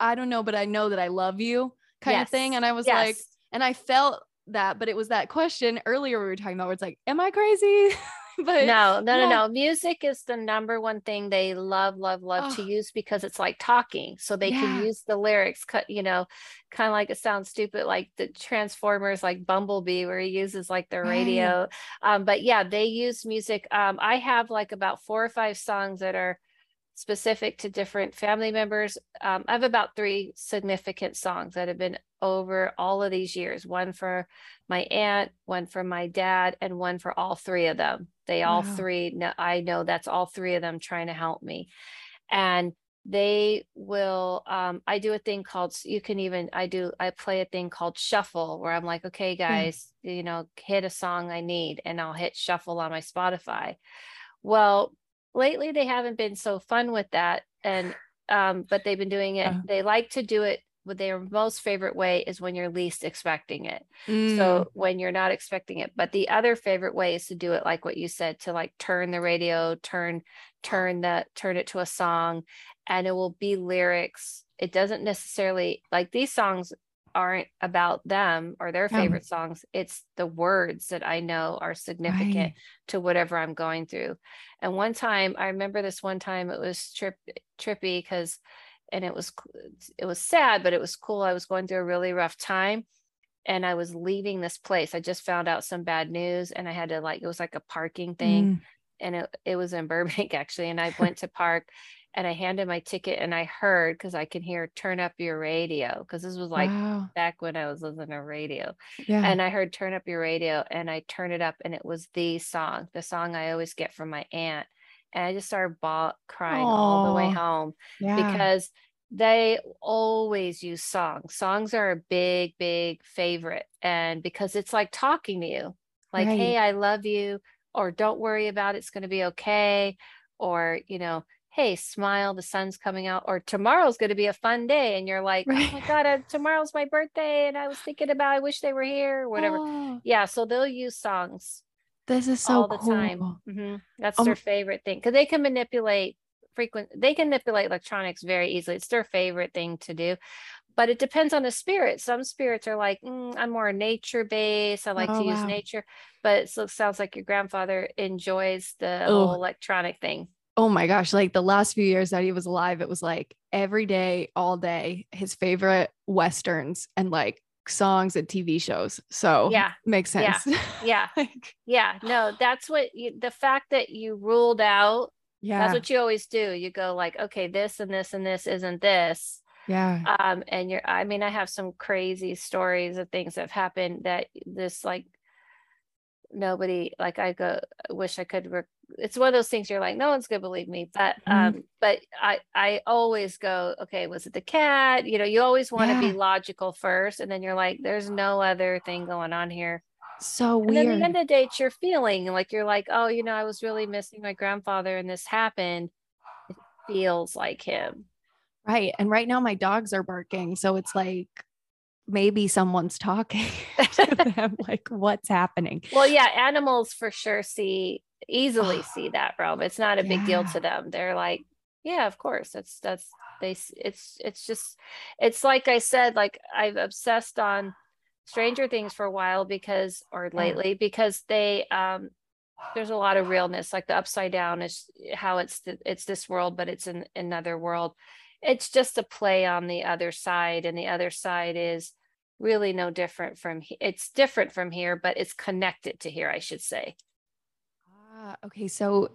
i don't know but i know that i love you kind of thing. And i was like and i felt that but it was that question earlier we were talking about where it's like am i crazy but no, no, yeah. no, no. Music is the number one thing they love, love, love to Oh. use because it's like talking. So they Yeah. can use the lyrics, cut, you know, kind of like it sounds stupid, like the Transformers, like Bumblebee, where he uses like the Right. radio. Um, but yeah, they use music. Um, I have like about four or five songs that are specific to different family members. Um, I have about three significant songs that have been over all of these years one for my aunt, one for my dad, and one for all three of them. They all Wow. three, I know that's all three of them trying to help me. And they will, um, I do a thing called, you can even, I do, I play a thing called shuffle where I'm like, okay, guys, you know, hit a song I need, and I'll hit shuffle on my Spotify. Well, lately they haven't been so fun with that and um but they've been doing it. Uh. they like to do it with their most favorite way is when you're least expecting it. Mm, so when you're not expecting it but the other favorite way is to do it like what you said to like turn the radio turn turn the turn it to a song and it will be lyrics. It doesn't necessarily like these songs aren't about them or their Yeah. favorite songs it's the words that i know are significant right. to whatever I'm going through. And one time, I remember this one time it was trip trippy because, and it was it was sad, but it was cool. I was going through a really rough time, and I was leaving this place. I just found out some bad news, and I had to like it was like a parking thing, Mm, and it it was in Burbank actually. And I went to park, and I handed my ticket and I heard because I can hear turn up your radio because this was like wow. back when I was listening to radio Yeah. and I heard turn up your radio and I turned it up and it was the song, the song I always get from my aunt. And I just started baw- crying all the way home yeah. because they always use songs. Songs are a big, big favorite. And because it's like talking to you, like, Right. hey, I love you, or don't worry about it, it's going to be okay. Or, you know, hey, smile, the sun's coming out, or tomorrow's going to be a fun day. And you're like, oh my Right. God, uh, tomorrow's my birthday. And I was thinking about, I wish they were here, or whatever. Oh, Yeah. So they'll use songs this is so all the cool. time. hmm That's Um, their favorite thing because they can manipulate frequent. They can manipulate electronics very easily. It's their favorite thing to do. But it depends on the spirit. Some spirits are like, "Mm, I'm more nature based. I like Oh, to use wow. nature. But it sounds like your grandfather enjoys the Oh. electronic thing. Oh my gosh, like the last few years that he was alive, it was like every day, all day, his favorite westerns and like songs and TV shows. So Yeah. makes sense. Yeah. like, Yeah. No, that's what you, the fact that you ruled out, yeah. that's what you always do. You go like, okay, this and this and this isn't this. yeah. um and you're i mean i have some crazy stories of things that have happened that this like nobody like i go wish i could it's one of those things you're like no one's gonna believe me but Mhm. um but i i always go okay was it the cat you know you always want to Yeah. be logical first and then you're like there's no other thing going on here so and then weird. the end of the day it's your feeling like you're like oh you know i was really missing my grandfather and this happened it feels like him right. And right now my dogs are barking. So it's like maybe someone's talking to them. Like, what's happening? Well, yeah, animals for sure see easily see that realm. It's not a big deal to them. They're like, yeah, of course. That's that's they it's it's just it's like I said, like I've obsessed on Stranger Things for a while because or lately because they um there's a lot of realness like the upside down is how it's th- it's this world but it's in another world it's just a play on the other side and the other side is really no different from it's different from here but it's connected to here i should say Okay. So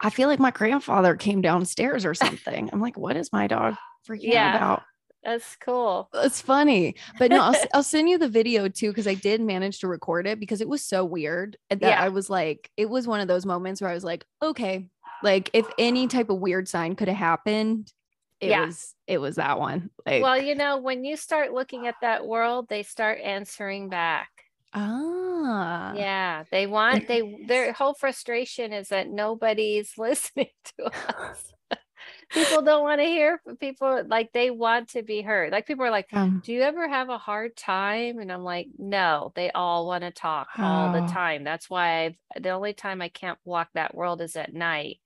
I feel like my grandfather came downstairs or something. I'm like, what is my dog freaking Yeah. out about? that's cool It's funny, but no, I'll, I'll send you the video too because I did manage to record it because it was so weird that Yeah. I was like, it was one of those moments where I was like, okay, like if any type of weird sign could have happened, it Yeah. was it was that one. Like, well you know when you start looking at that world they start answering back ah, yeah they want they their whole frustration is that nobody's listening to us. People don't want to hear people like they want to be heard. Like people are like Um, do you ever have a hard time? And i'm like no they all want to talk all the Oh. time. That's why i've the only time i can't walk that world is at night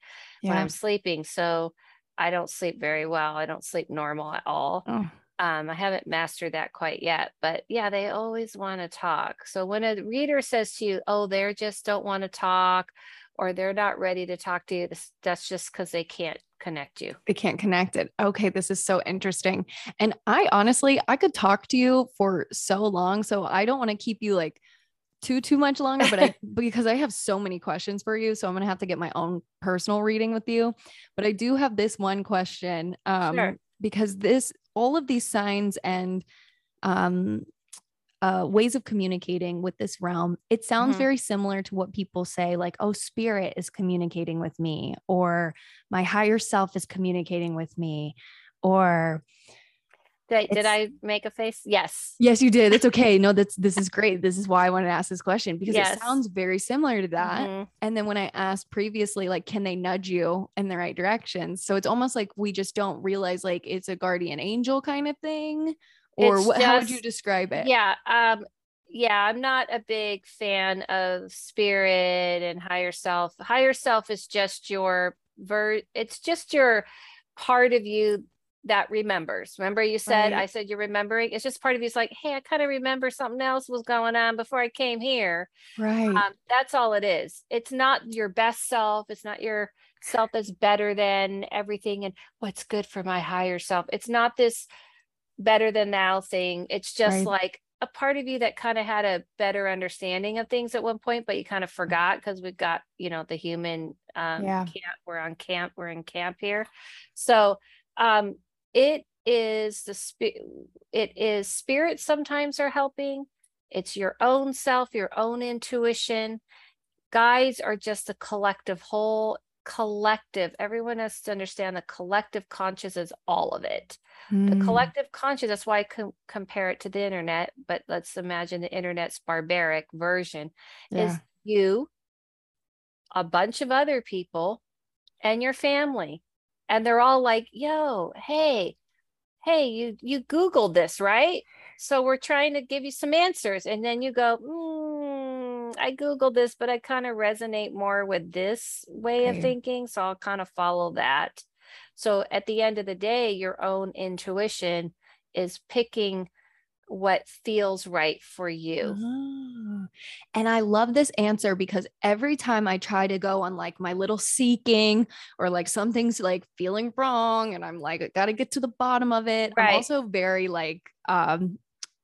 when i'm sleeping so i don't sleep very well. I don't sleep normal at all. Oh, um, I haven't mastered that quite yet, but yeah, they always want to talk. So when a reader says to you, "Oh, they just don't want to talk," or they're not ready to talk to you, this, that's just because they can't connect you. they can't connect it. Okay, this is so interesting. And I honestly, I could talk to you for so long. So I don't want to keep you like too too much longer, but I because I have so many questions for you. So I'm gonna have to get my own personal reading with you. But I do have this one question. Um Sure. because this all of these signs and um uh, ways of communicating with this realm, it sounds Mhm. very similar to what people say, like, oh, spirit is communicating with me, or my higher self is communicating with me, or Did, did I make a face? Yes. yes, you did. It's okay. No, that's this is great. This is why I wanted to ask this question because Yes. it sounds very similar to that. Mhm. And then when I asked previously, like, can they nudge you in the right direction? So it's almost like we just don't realize like it's a guardian angel kind of thing. Or what, how would you describe it? Yeah. Um, yeah, I'm not a big fan of spirit and higher self. Higher self is just your ver it's just your part of you that remembers. Remember you said Right. I said you're remembering. It's just part of you. It's like, hey, I kind of remember something else was going on before I came here. Right. Um, that's all it is. It's not your best self. It's not your self that's better than everything and what's good for my higher self. It's not this better than thou thing. It's just Right. like a part of you that kind of had a better understanding of things at one point, but you kind of forgot because we've got, you know, the human um Yeah. camp, we're on camp, we're in camp here. So um it is the spirit it is spirits sometimes are helping. It's your own self, your own intuition. Guides are just a collective whole, collective. Everyone has to understand the collective conscious is all of it the Mm. collective conscious that's why i com- compare it to the internet but let's imagine the internet's barbaric version is you a bunch of other people and your family and they're all like yo hey hey you you googled this right? So we're trying to give you some answers. And then you go mm, i googled this but i kind of resonate more with this way of thinking so i'll kind of follow that. So at the end of the day your own intuition is picking what feels right for you Ah. And I love this answer because every time I try to go on like my little seeking or like something's like feeling wrong and I'm like, I gotta get to the bottom of it. Right. I'm also very like, um,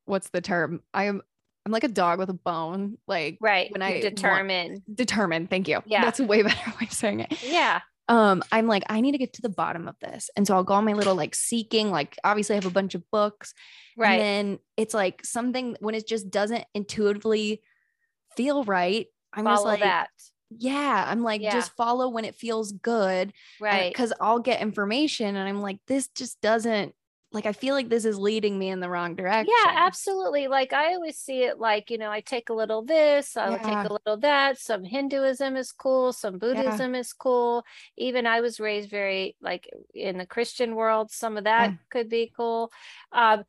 what's the term? I am I'm like a dog with a bone. Like right when I want- determine. Thank you. Yeah. That's a way better way of saying it. yeah um i'm like i need to get to the bottom of this. And so i'll go on my little like seeking like obviously i have a bunch of books right. and then it's like something when it just doesn't intuitively feel right i'm just like that. Yeah i'm like Yeah. just follow when it feels good right. because i'll get information and i'm like this just doesn't like i feel like this is leading me in the wrong direction Yeah, absolutely. Like I always see it like, you know, I take a little this, I'll Yeah. take a little that. Some Hinduism is cool, some Buddhism is cool. Even I was raised very like in the Christian world, some of that Yeah. could be cool. Um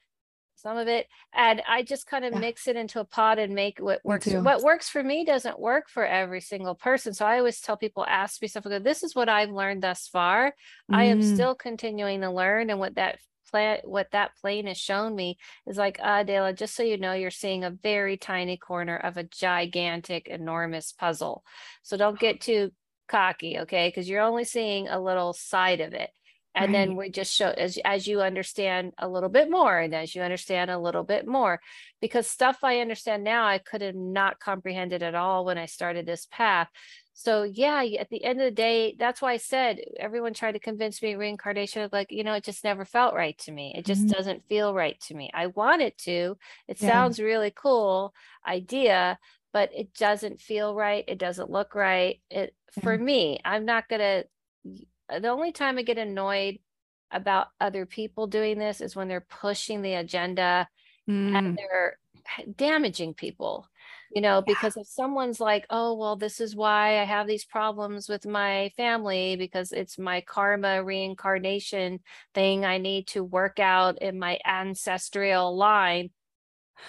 some of it and I just kind of Yeah. mix it into a pot and make what works. What works for me doesn't work for every single person. So I always tell people, ask me stuff. Go, this is what I've learned thus far. I am Mm, still continuing to learn, and what that plan, what that plane has shown me is like, uh, Adela, just so you know, you're seeing a very tiny corner of a gigantic, enormous puzzle. So don't get too cocky, okay? Because you're only seeing a little side of it. And then we just show as as you understand a little bit more, and as you understand a little bit more, because stuff I understand now I could have not comprehended at all when I started this path. So yeah, at the end of the day, that's why I said everyone tried to convince me reincarnation. Like, you know, it just never felt right to me. It just Mhm. doesn't feel right to me. I want it to. It Yeah. sounds really cool idea, but it doesn't feel right. It doesn't look right. It for me, I'm not gonna. y- The only time I get annoyed about other people doing this is when they're pushing the agenda mm, and they're damaging people you know because if someone's like oh well this is why i have these problems with my family because it's my karma reincarnation thing i need to work out in my ancestral line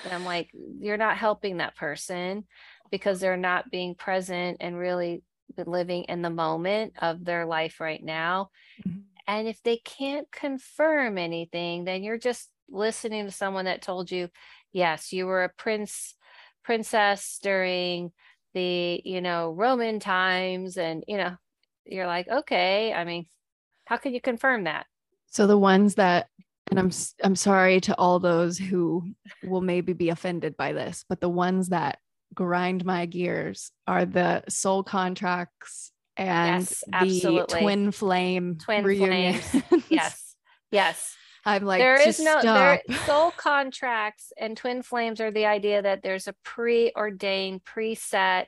and i'm like you're not helping that person because they're not being present and really living in the moment of their life right now Mhm. and if they can't confirm anything, then you're just listening to someone that told you, yes, you were a prince, princess during the, you know, Roman times. And, you know, you're like, okay, I mean, how can you confirm that? So the ones that, and I'm I'm sorry to all those who will maybe be offended by this, but the ones that grind my gears are the soul contracts and Yes, the twin flame Twin reunions. Yes. Yes. I'm like, there is no there soul contracts and twin flames are the idea that there's a preordained preset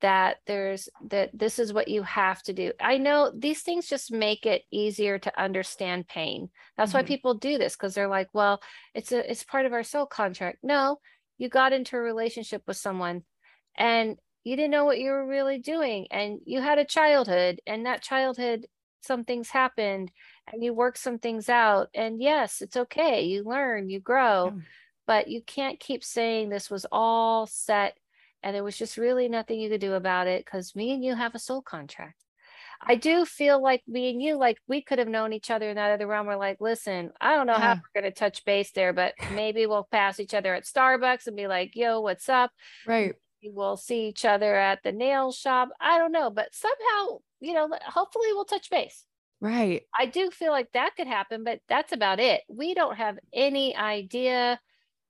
that there's that this is what you have to do i know these things just make it easier to understand pain that's why Mhm. people do this because they're like well it's a it's part of our soul contract no you got into a relationship with someone and you didn't know what you were really doing and you had a childhood and that childhood some things happened and you work some things out and yes it's okay you learn you grow Yeah. but you can't keep saying this was all set and there was just really nothing you could do about it because me and you have a soul contract i do feel like me and you like we could have known each other in that other realm we're like listen i don't know how Yeah. we're going to touch base there but maybe we'll pass each other at starbucks and be like yo what's up Right. we'll see each other at the nail shop i don't know but somehow you know hopefully we'll touch base Right. I do feel like that could happen, but that's about it. We don't have any idea.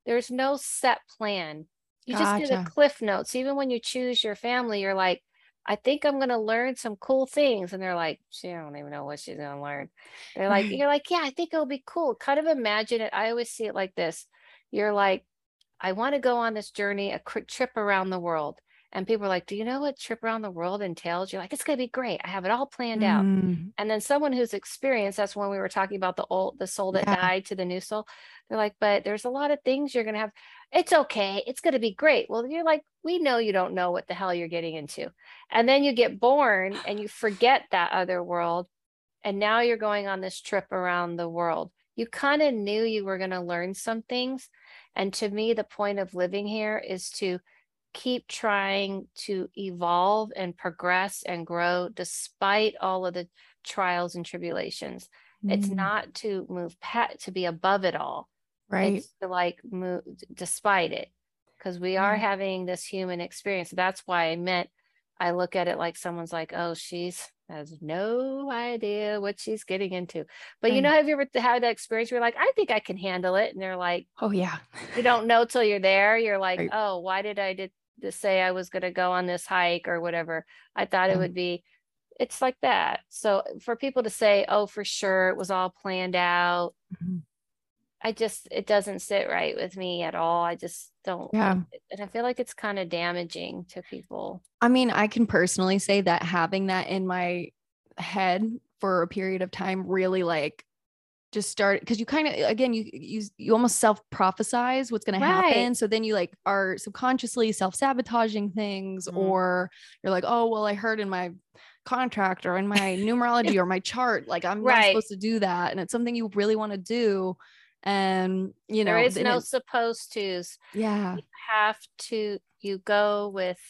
there's no set plan. You just do the cliff notes. Even when you choose your family, you're like, I think I'm gonna learn some cool things. And they're like, she don't even know what she's gonna learn. They're like, you're like, yeah, I think it'll be cool. Kind of imagine it. I always see it like this. You're like, I want to go on this journey, a quick trip around the world. And people are like, Do you know what trip around the world entails? You're like, it's gonna be great. I have it all planned out. Mm, And then someone who's experienced, that's when we were talking about the old the soul that Yeah. died to the new soul. They're like, but there's a lot of things you're gonna have. It's okay, it's gonna be great. Well, you're like, we know you don't know what the hell you're getting into. And then you get born and you forget that other world. And now you're going on this trip around the world. You kind of knew you were gonna learn some things. And to me, the point of living here is to keep trying to evolve and progress and grow despite all of the trials and tribulations. It's mm, not to move pat to be above it all. Right. It's to like move despite it. Because we are having this human experience. That's why I meant I look at it like someone's like, oh, she's has no idea what she's getting into. But you know, have you ever had that experience where you're like, I think I can handle it? And they're like, Oh yeah. you don't know till you're there. You're like, Right. oh, why did I did to say I was going to go on this hike or whatever? I thought it would be. It's like that. So for people to say, oh, for sure, it was all planned out. Mhm. I just it doesn't sit right with me at all. I just don't. Yeah. And I feel like it's kind of damaging to people. I mean, I can personally say that having that in my head for a period of time really like just started because you kind of again you you you almost self prophesize what's going to Right. happen so then you like are subconsciously self sabotaging things Mhm. or you're like oh well I heard in my contract or in my numerology or my chart like I'm not supposed to do that and it's something you really want to do and you know there is no it- supposed tos. yeah You have to. You go with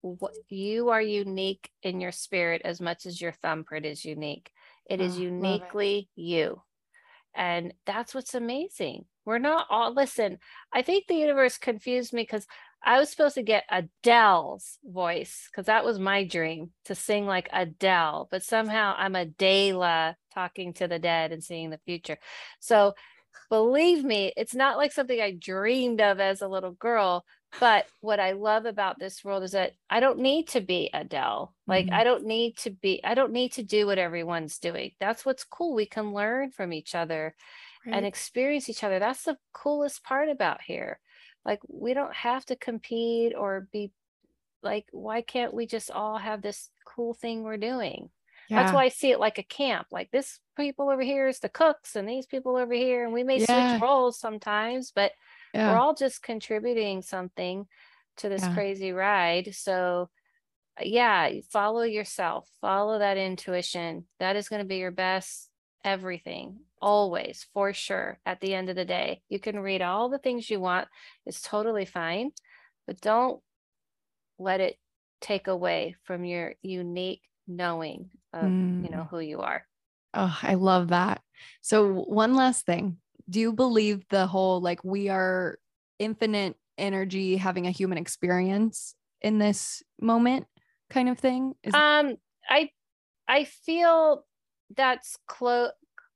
what you are unique in your spirit as much as your thumbprint is unique. It is Oh, love it. uniquely you. And that's what's amazing. We're not all, listen, I think the universe confused me because I was supposed to get Adele's voice because that was my dream to sing like Adele, but somehow I'm Adela talking to the dead and seeing the future. So believe me, it's not like something I dreamed of as a little girl. But what I love about this world is that I don't need to be Adele. Like, Mhm. I don't need to be, I don't need to do what everyone's doing. That's what's cool. We can learn from each other and experience each other. That's the coolest part about here. Like, we don't have to compete or be like, why can't we just all have this cool thing we're doing? That's why I see it like a camp. Like this people over here is the cooks, and these people over here, and we may Yeah. switch roles sometimes, but yeah we're all just contributing something to this Yeah. crazy ride. So, yeah, follow yourself, follow that intuition. That is going to be your best everything, always, for sure. At the end of the day, you can read all the things you want, it's totally fine, but don't let it take away from your unique knowing of you know Mm. who you are. Oh, I love that. So, one last thing. Do you believe the whole like we are infinite energy having a human experience in this moment kind of thing? Is Um, I I feel that's close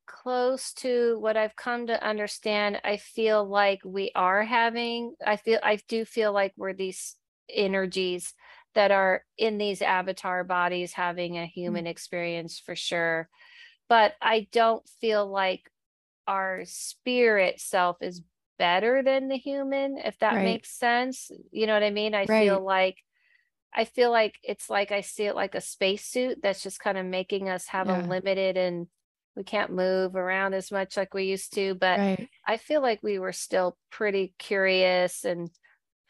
close to what I've come to understand. I feel like we are having. I feel I do feel like we're these energies that are in these avatar bodies having a mm-hmm. human experience for sure. But I don't feel like our spirit self is better than the human, if that Right. makes sense. You know what I mean? I feel like I feel like it's like I see it like a spacesuit that's just kind of making us have Yeah. a limited and we can't move around as much like we used to. But right. I feel like we were still pretty curious and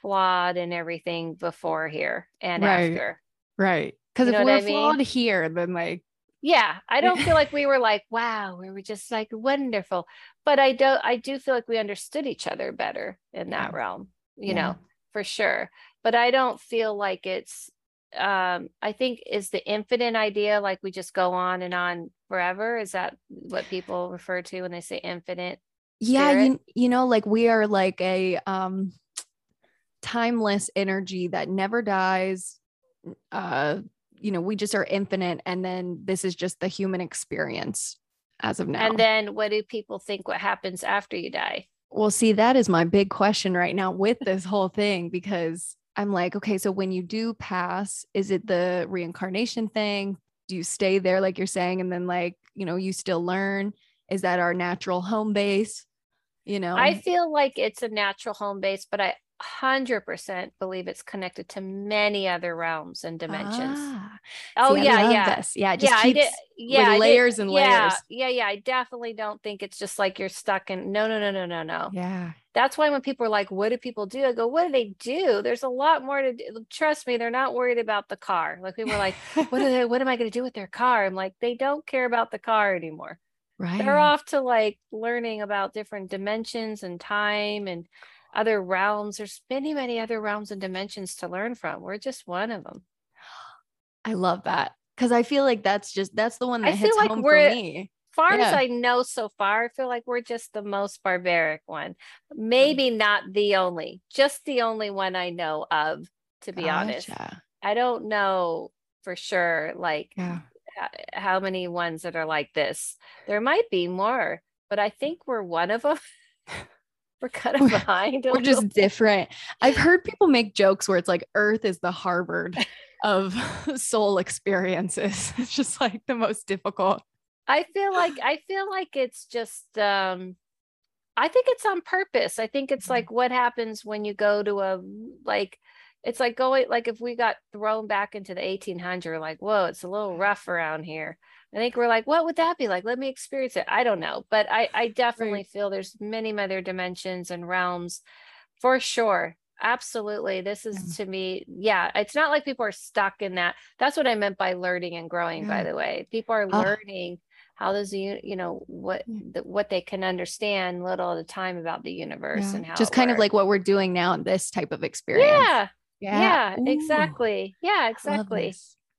flawed and everything before here and Right. after. Right. Because if we're I mean? flawed here, then like, Yeah, I don't feel like we were like, wow, we were just like wonderful. But I don't I do feel like we understood each other better in that Yeah. realm, you Yeah. know, for sure. But I don't feel like it's um I think is the infinite idea like we just go on and on forever. Is that what people refer to when they say infinite? yeah, you, you know, like we are like a um timeless energy that never dies. Uh, you know, we just are infinite. And then this is just the human experience as of now. And then what do people think what happens after you die? Well, see, that is my big question right now with this whole thing because I'm like, okay, so when you do pass, is it the reincarnation thing? Do you stay there, like you're saying, and then, like, you know, you still learn? Is that our natural home base? You know, I feel like it's a natural home base, but I 100% believe it's connected to many other realms and dimensions. Ah, oh, see, yeah, yeah. this. Yeah, yeah, I did. Yeah, with did- layers and yeah, layers. Yeah, yeah. I definitely don't think it's just like you're stuck in. No, no, no, no, no, no. Yeah. That's why when people are like, "What do people do?" I go, "What do they do?" There's a lot more to do. Trust me, they're not worried about the car. Like people are like, "What are they? What am I going to do with their car?" I'm like, they don't care about the car anymore. Right. They're off to like learning about different dimensions and time and other realms. There's many, many other realms and dimensions to learn from. We're just one of them. I love that because I feel like that's just that's the one I that feel hits like home we're- for me. Far as I know so far, I feel like we're just the most barbaric one. Mm. Maybe not the only, just the only one I know of, to be honest. I don't know for sure, like Yeah. how many ones that are like this. There might be more, but I think we're one of them. we're kind of behind. We're just little. different. I've heard people make jokes where it's like Earth is the Harvard of soul experiences. It's just like the most difficult. I feel like I feel like it's just um I think it's on purpose. I think it's like what happens when you go to a like it's like going like if we got thrown back into the 1800 like whoa it's a little rough around here. I think we're like what would that be like? Let me experience it. I don't know, but I I definitely feel there's many other dimensions and realms for sure. Absolutely. This is to me, yeah, it's not like people are stuck in that. That's what I meant by learning and growing, by the way. People are Ah. learning how does the you know what the, what they can understand little at a time about the universe Yeah. and how Just kind of like what we're doing now in this type of experience. yeah yeah, Ooh, exactly. Yeah exactly.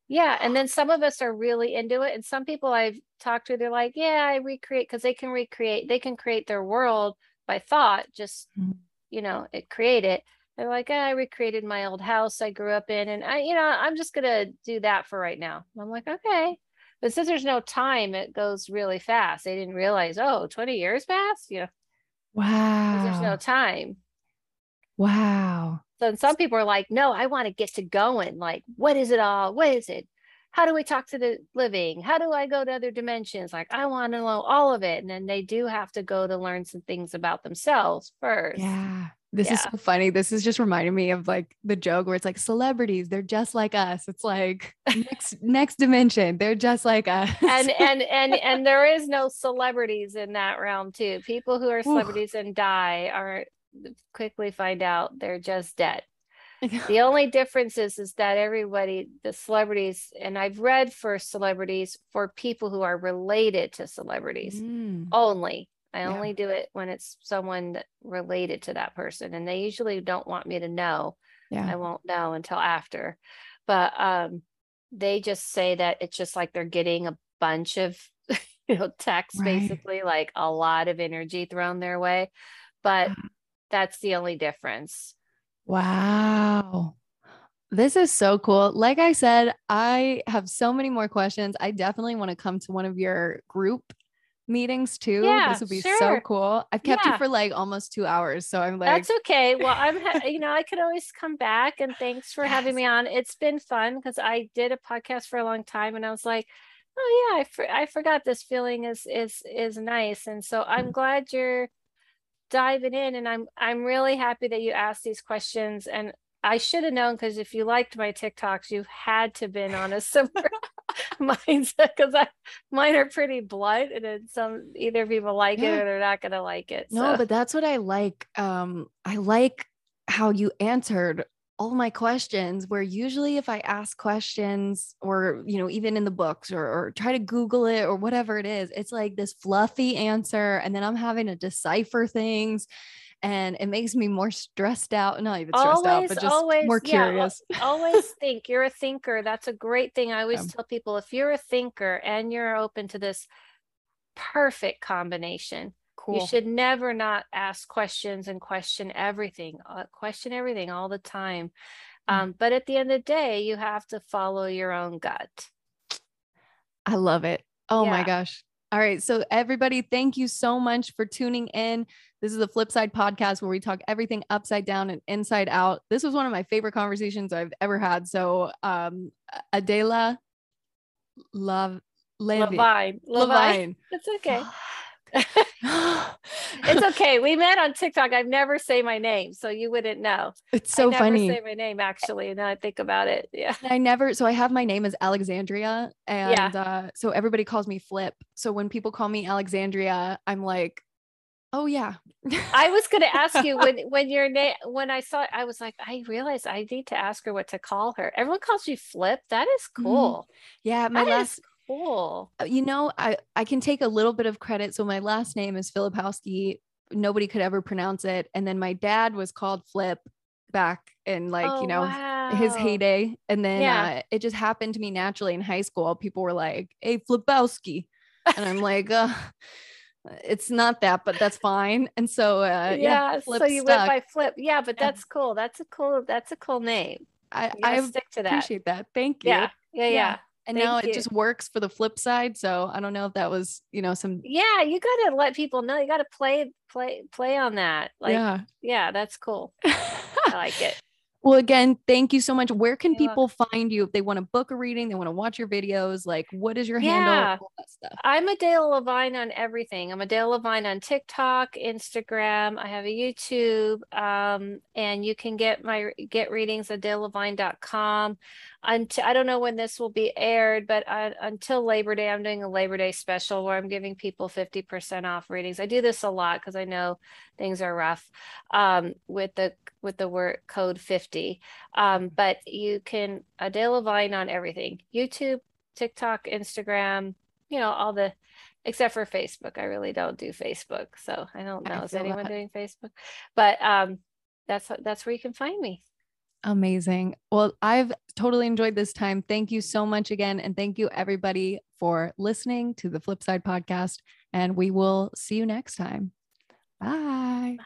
yeah and then some of us are really into it and some people i've talked to they're like yeah i recreate because they can recreate they can create their world by thought just Mhm. you know it create it they're like "Ah, i recreated my old house i grew up in and i you know i'm just gonna do that for right now. I'm like okay but since there's no time it goes really fast they didn't realize oh 20 years passed you know. Wow. there's no time wow. so some people are like, no, I want to get to going. Like, what is it all? What is it? How do we talk to the living? How do I go to other dimensions? Like, I want to know all of it. And then they do have to go to learn some things about themselves first. Yeah. This is so funny. This is just reminding me of like the joke where it's like celebrities, they're just like us. It's like next next dimension. They're just like us. And and and and there is no celebrities in that realm too. People who are celebrities and die are quickly find out they're just dead. the only difference is is that everybody the celebrities and i've read for celebrities for people who are related to celebrities Mm, only i Yeah. only do it when it's someone related to that person and they usually don't want me to know yeah. i won't know until after but um they just say that it's just like they're getting a bunch of you know text Right. basically like a lot of energy thrown their way but Ah. that's the only difference Wow. This is so cool. Like I said, I have so many more questions. I definitely want to come to one of your group meetings too. Yeah, this would be so cool. I've kept Yeah. you for like almost two hours. So I'm like, That's okay. Well, I'm, ha- you know, I could always come back and thanks for having me on. It's been fun because I did a podcast for a long time and I was like, oh yeah, I, for- I forgot this feeling is, is, is nice. And so I'm mm. glad you're diving in and I'm, I'm really happy that you asked these questions and I should have known because if you liked my TikToks, you had to been on a similar mindset because I mine are pretty blunt and then some either people like it or they're not gonna like it. no, so. but that's what I like. Um, I like how you answered all my questions where usually if I ask questions or, you know, even in the books or, or try to Google it or whatever it is, it's like this fluffy answer. And then I'm having to decipher things and it makes me more stressed out. Not even stressed out, but just always, more yeah, curious. always think you're a thinker. That's a great thing. I always Yeah. tell people if you're a thinker and you're open to this perfect combination, Cool. you should never not ask questions and question everything, uh, question everything all the time. Mm. Um, but at the end of the day, you have to follow your own gut. I love it. Oh my gosh. All right. So, everybody, thank you so much for tuning in. This is the Flip Side podcast where we talk everything upside down and inside out. This was one of my favorite conversations I've ever had. So, um, Adela Love Levine. Levine. Levine. It's okay. it's okay. We met on TikTok. I've never say my name, so you wouldn't know. It's so I funny. Say my name actually. Now I think about it. Yeah. I never. So I have my name as Alexandria, and yeah. uh, so everybody calls me Flip. So when people call me Alexandria, I'm like, oh yeah. I was going to ask you when when your name when I saw it, I was like, I realized I need to ask her what to call her. Everyone calls you Flip. That is mm-hmm. cool. Mm-hmm. Yeah, my that last cool. Uh, you know, I I can take a little bit of credit. So my last name is Filipowski. Nobody could ever pronounce it, and then my dad was called Flip back in like oh, you know wow. his heyday, and then yeah. uh, it just happened to me naturally in high school. People were like, "Hey, Flipowski," and I'm like, uh, it's not that, but that's fine. And so uh, yeah, yeah so you stuck. went by Flip. Yeah, but that's yeah. cool. That's a cool. That's a cool name. I I stick to that. Appreciate that. Thank you. Yeah, yeah, yeah and Thank now you. it just works for the flip side so i don't know if that was you know some yeah you got to let people know you got to play play play on that like yeah yeah that's cool i like it well, again, thank you so much. Where can You're people welcome. find you if they want to book a reading, they want to watch your videos? Like, what is your yeah. handle? I'm Adela Lavine on everything. I'm Adela Lavine on TikTok, Instagram. I have a YouTube, um, and you can get my get readings at adelalavine.com. Until I don't know when this will be aired, but I, until Labor Day, I'm doing a Labor Day special where I'm giving people 50% off readings. I do this a lot because I know things are rough um, with the with the word code 50. Um, but you can Adela Lavine on everything YouTube, TikTok, Instagram, you know, all the except for Facebook. I really don't do Facebook. So I don't know. I Is anyone that. doing Facebook? But um, that's that's where you can find me. Amazing. Well, I've totally enjoyed this time. Thank you so much again. And thank you, everybody, for listening to the Flip Side podcast. And we will see you next time. Bye. Bye.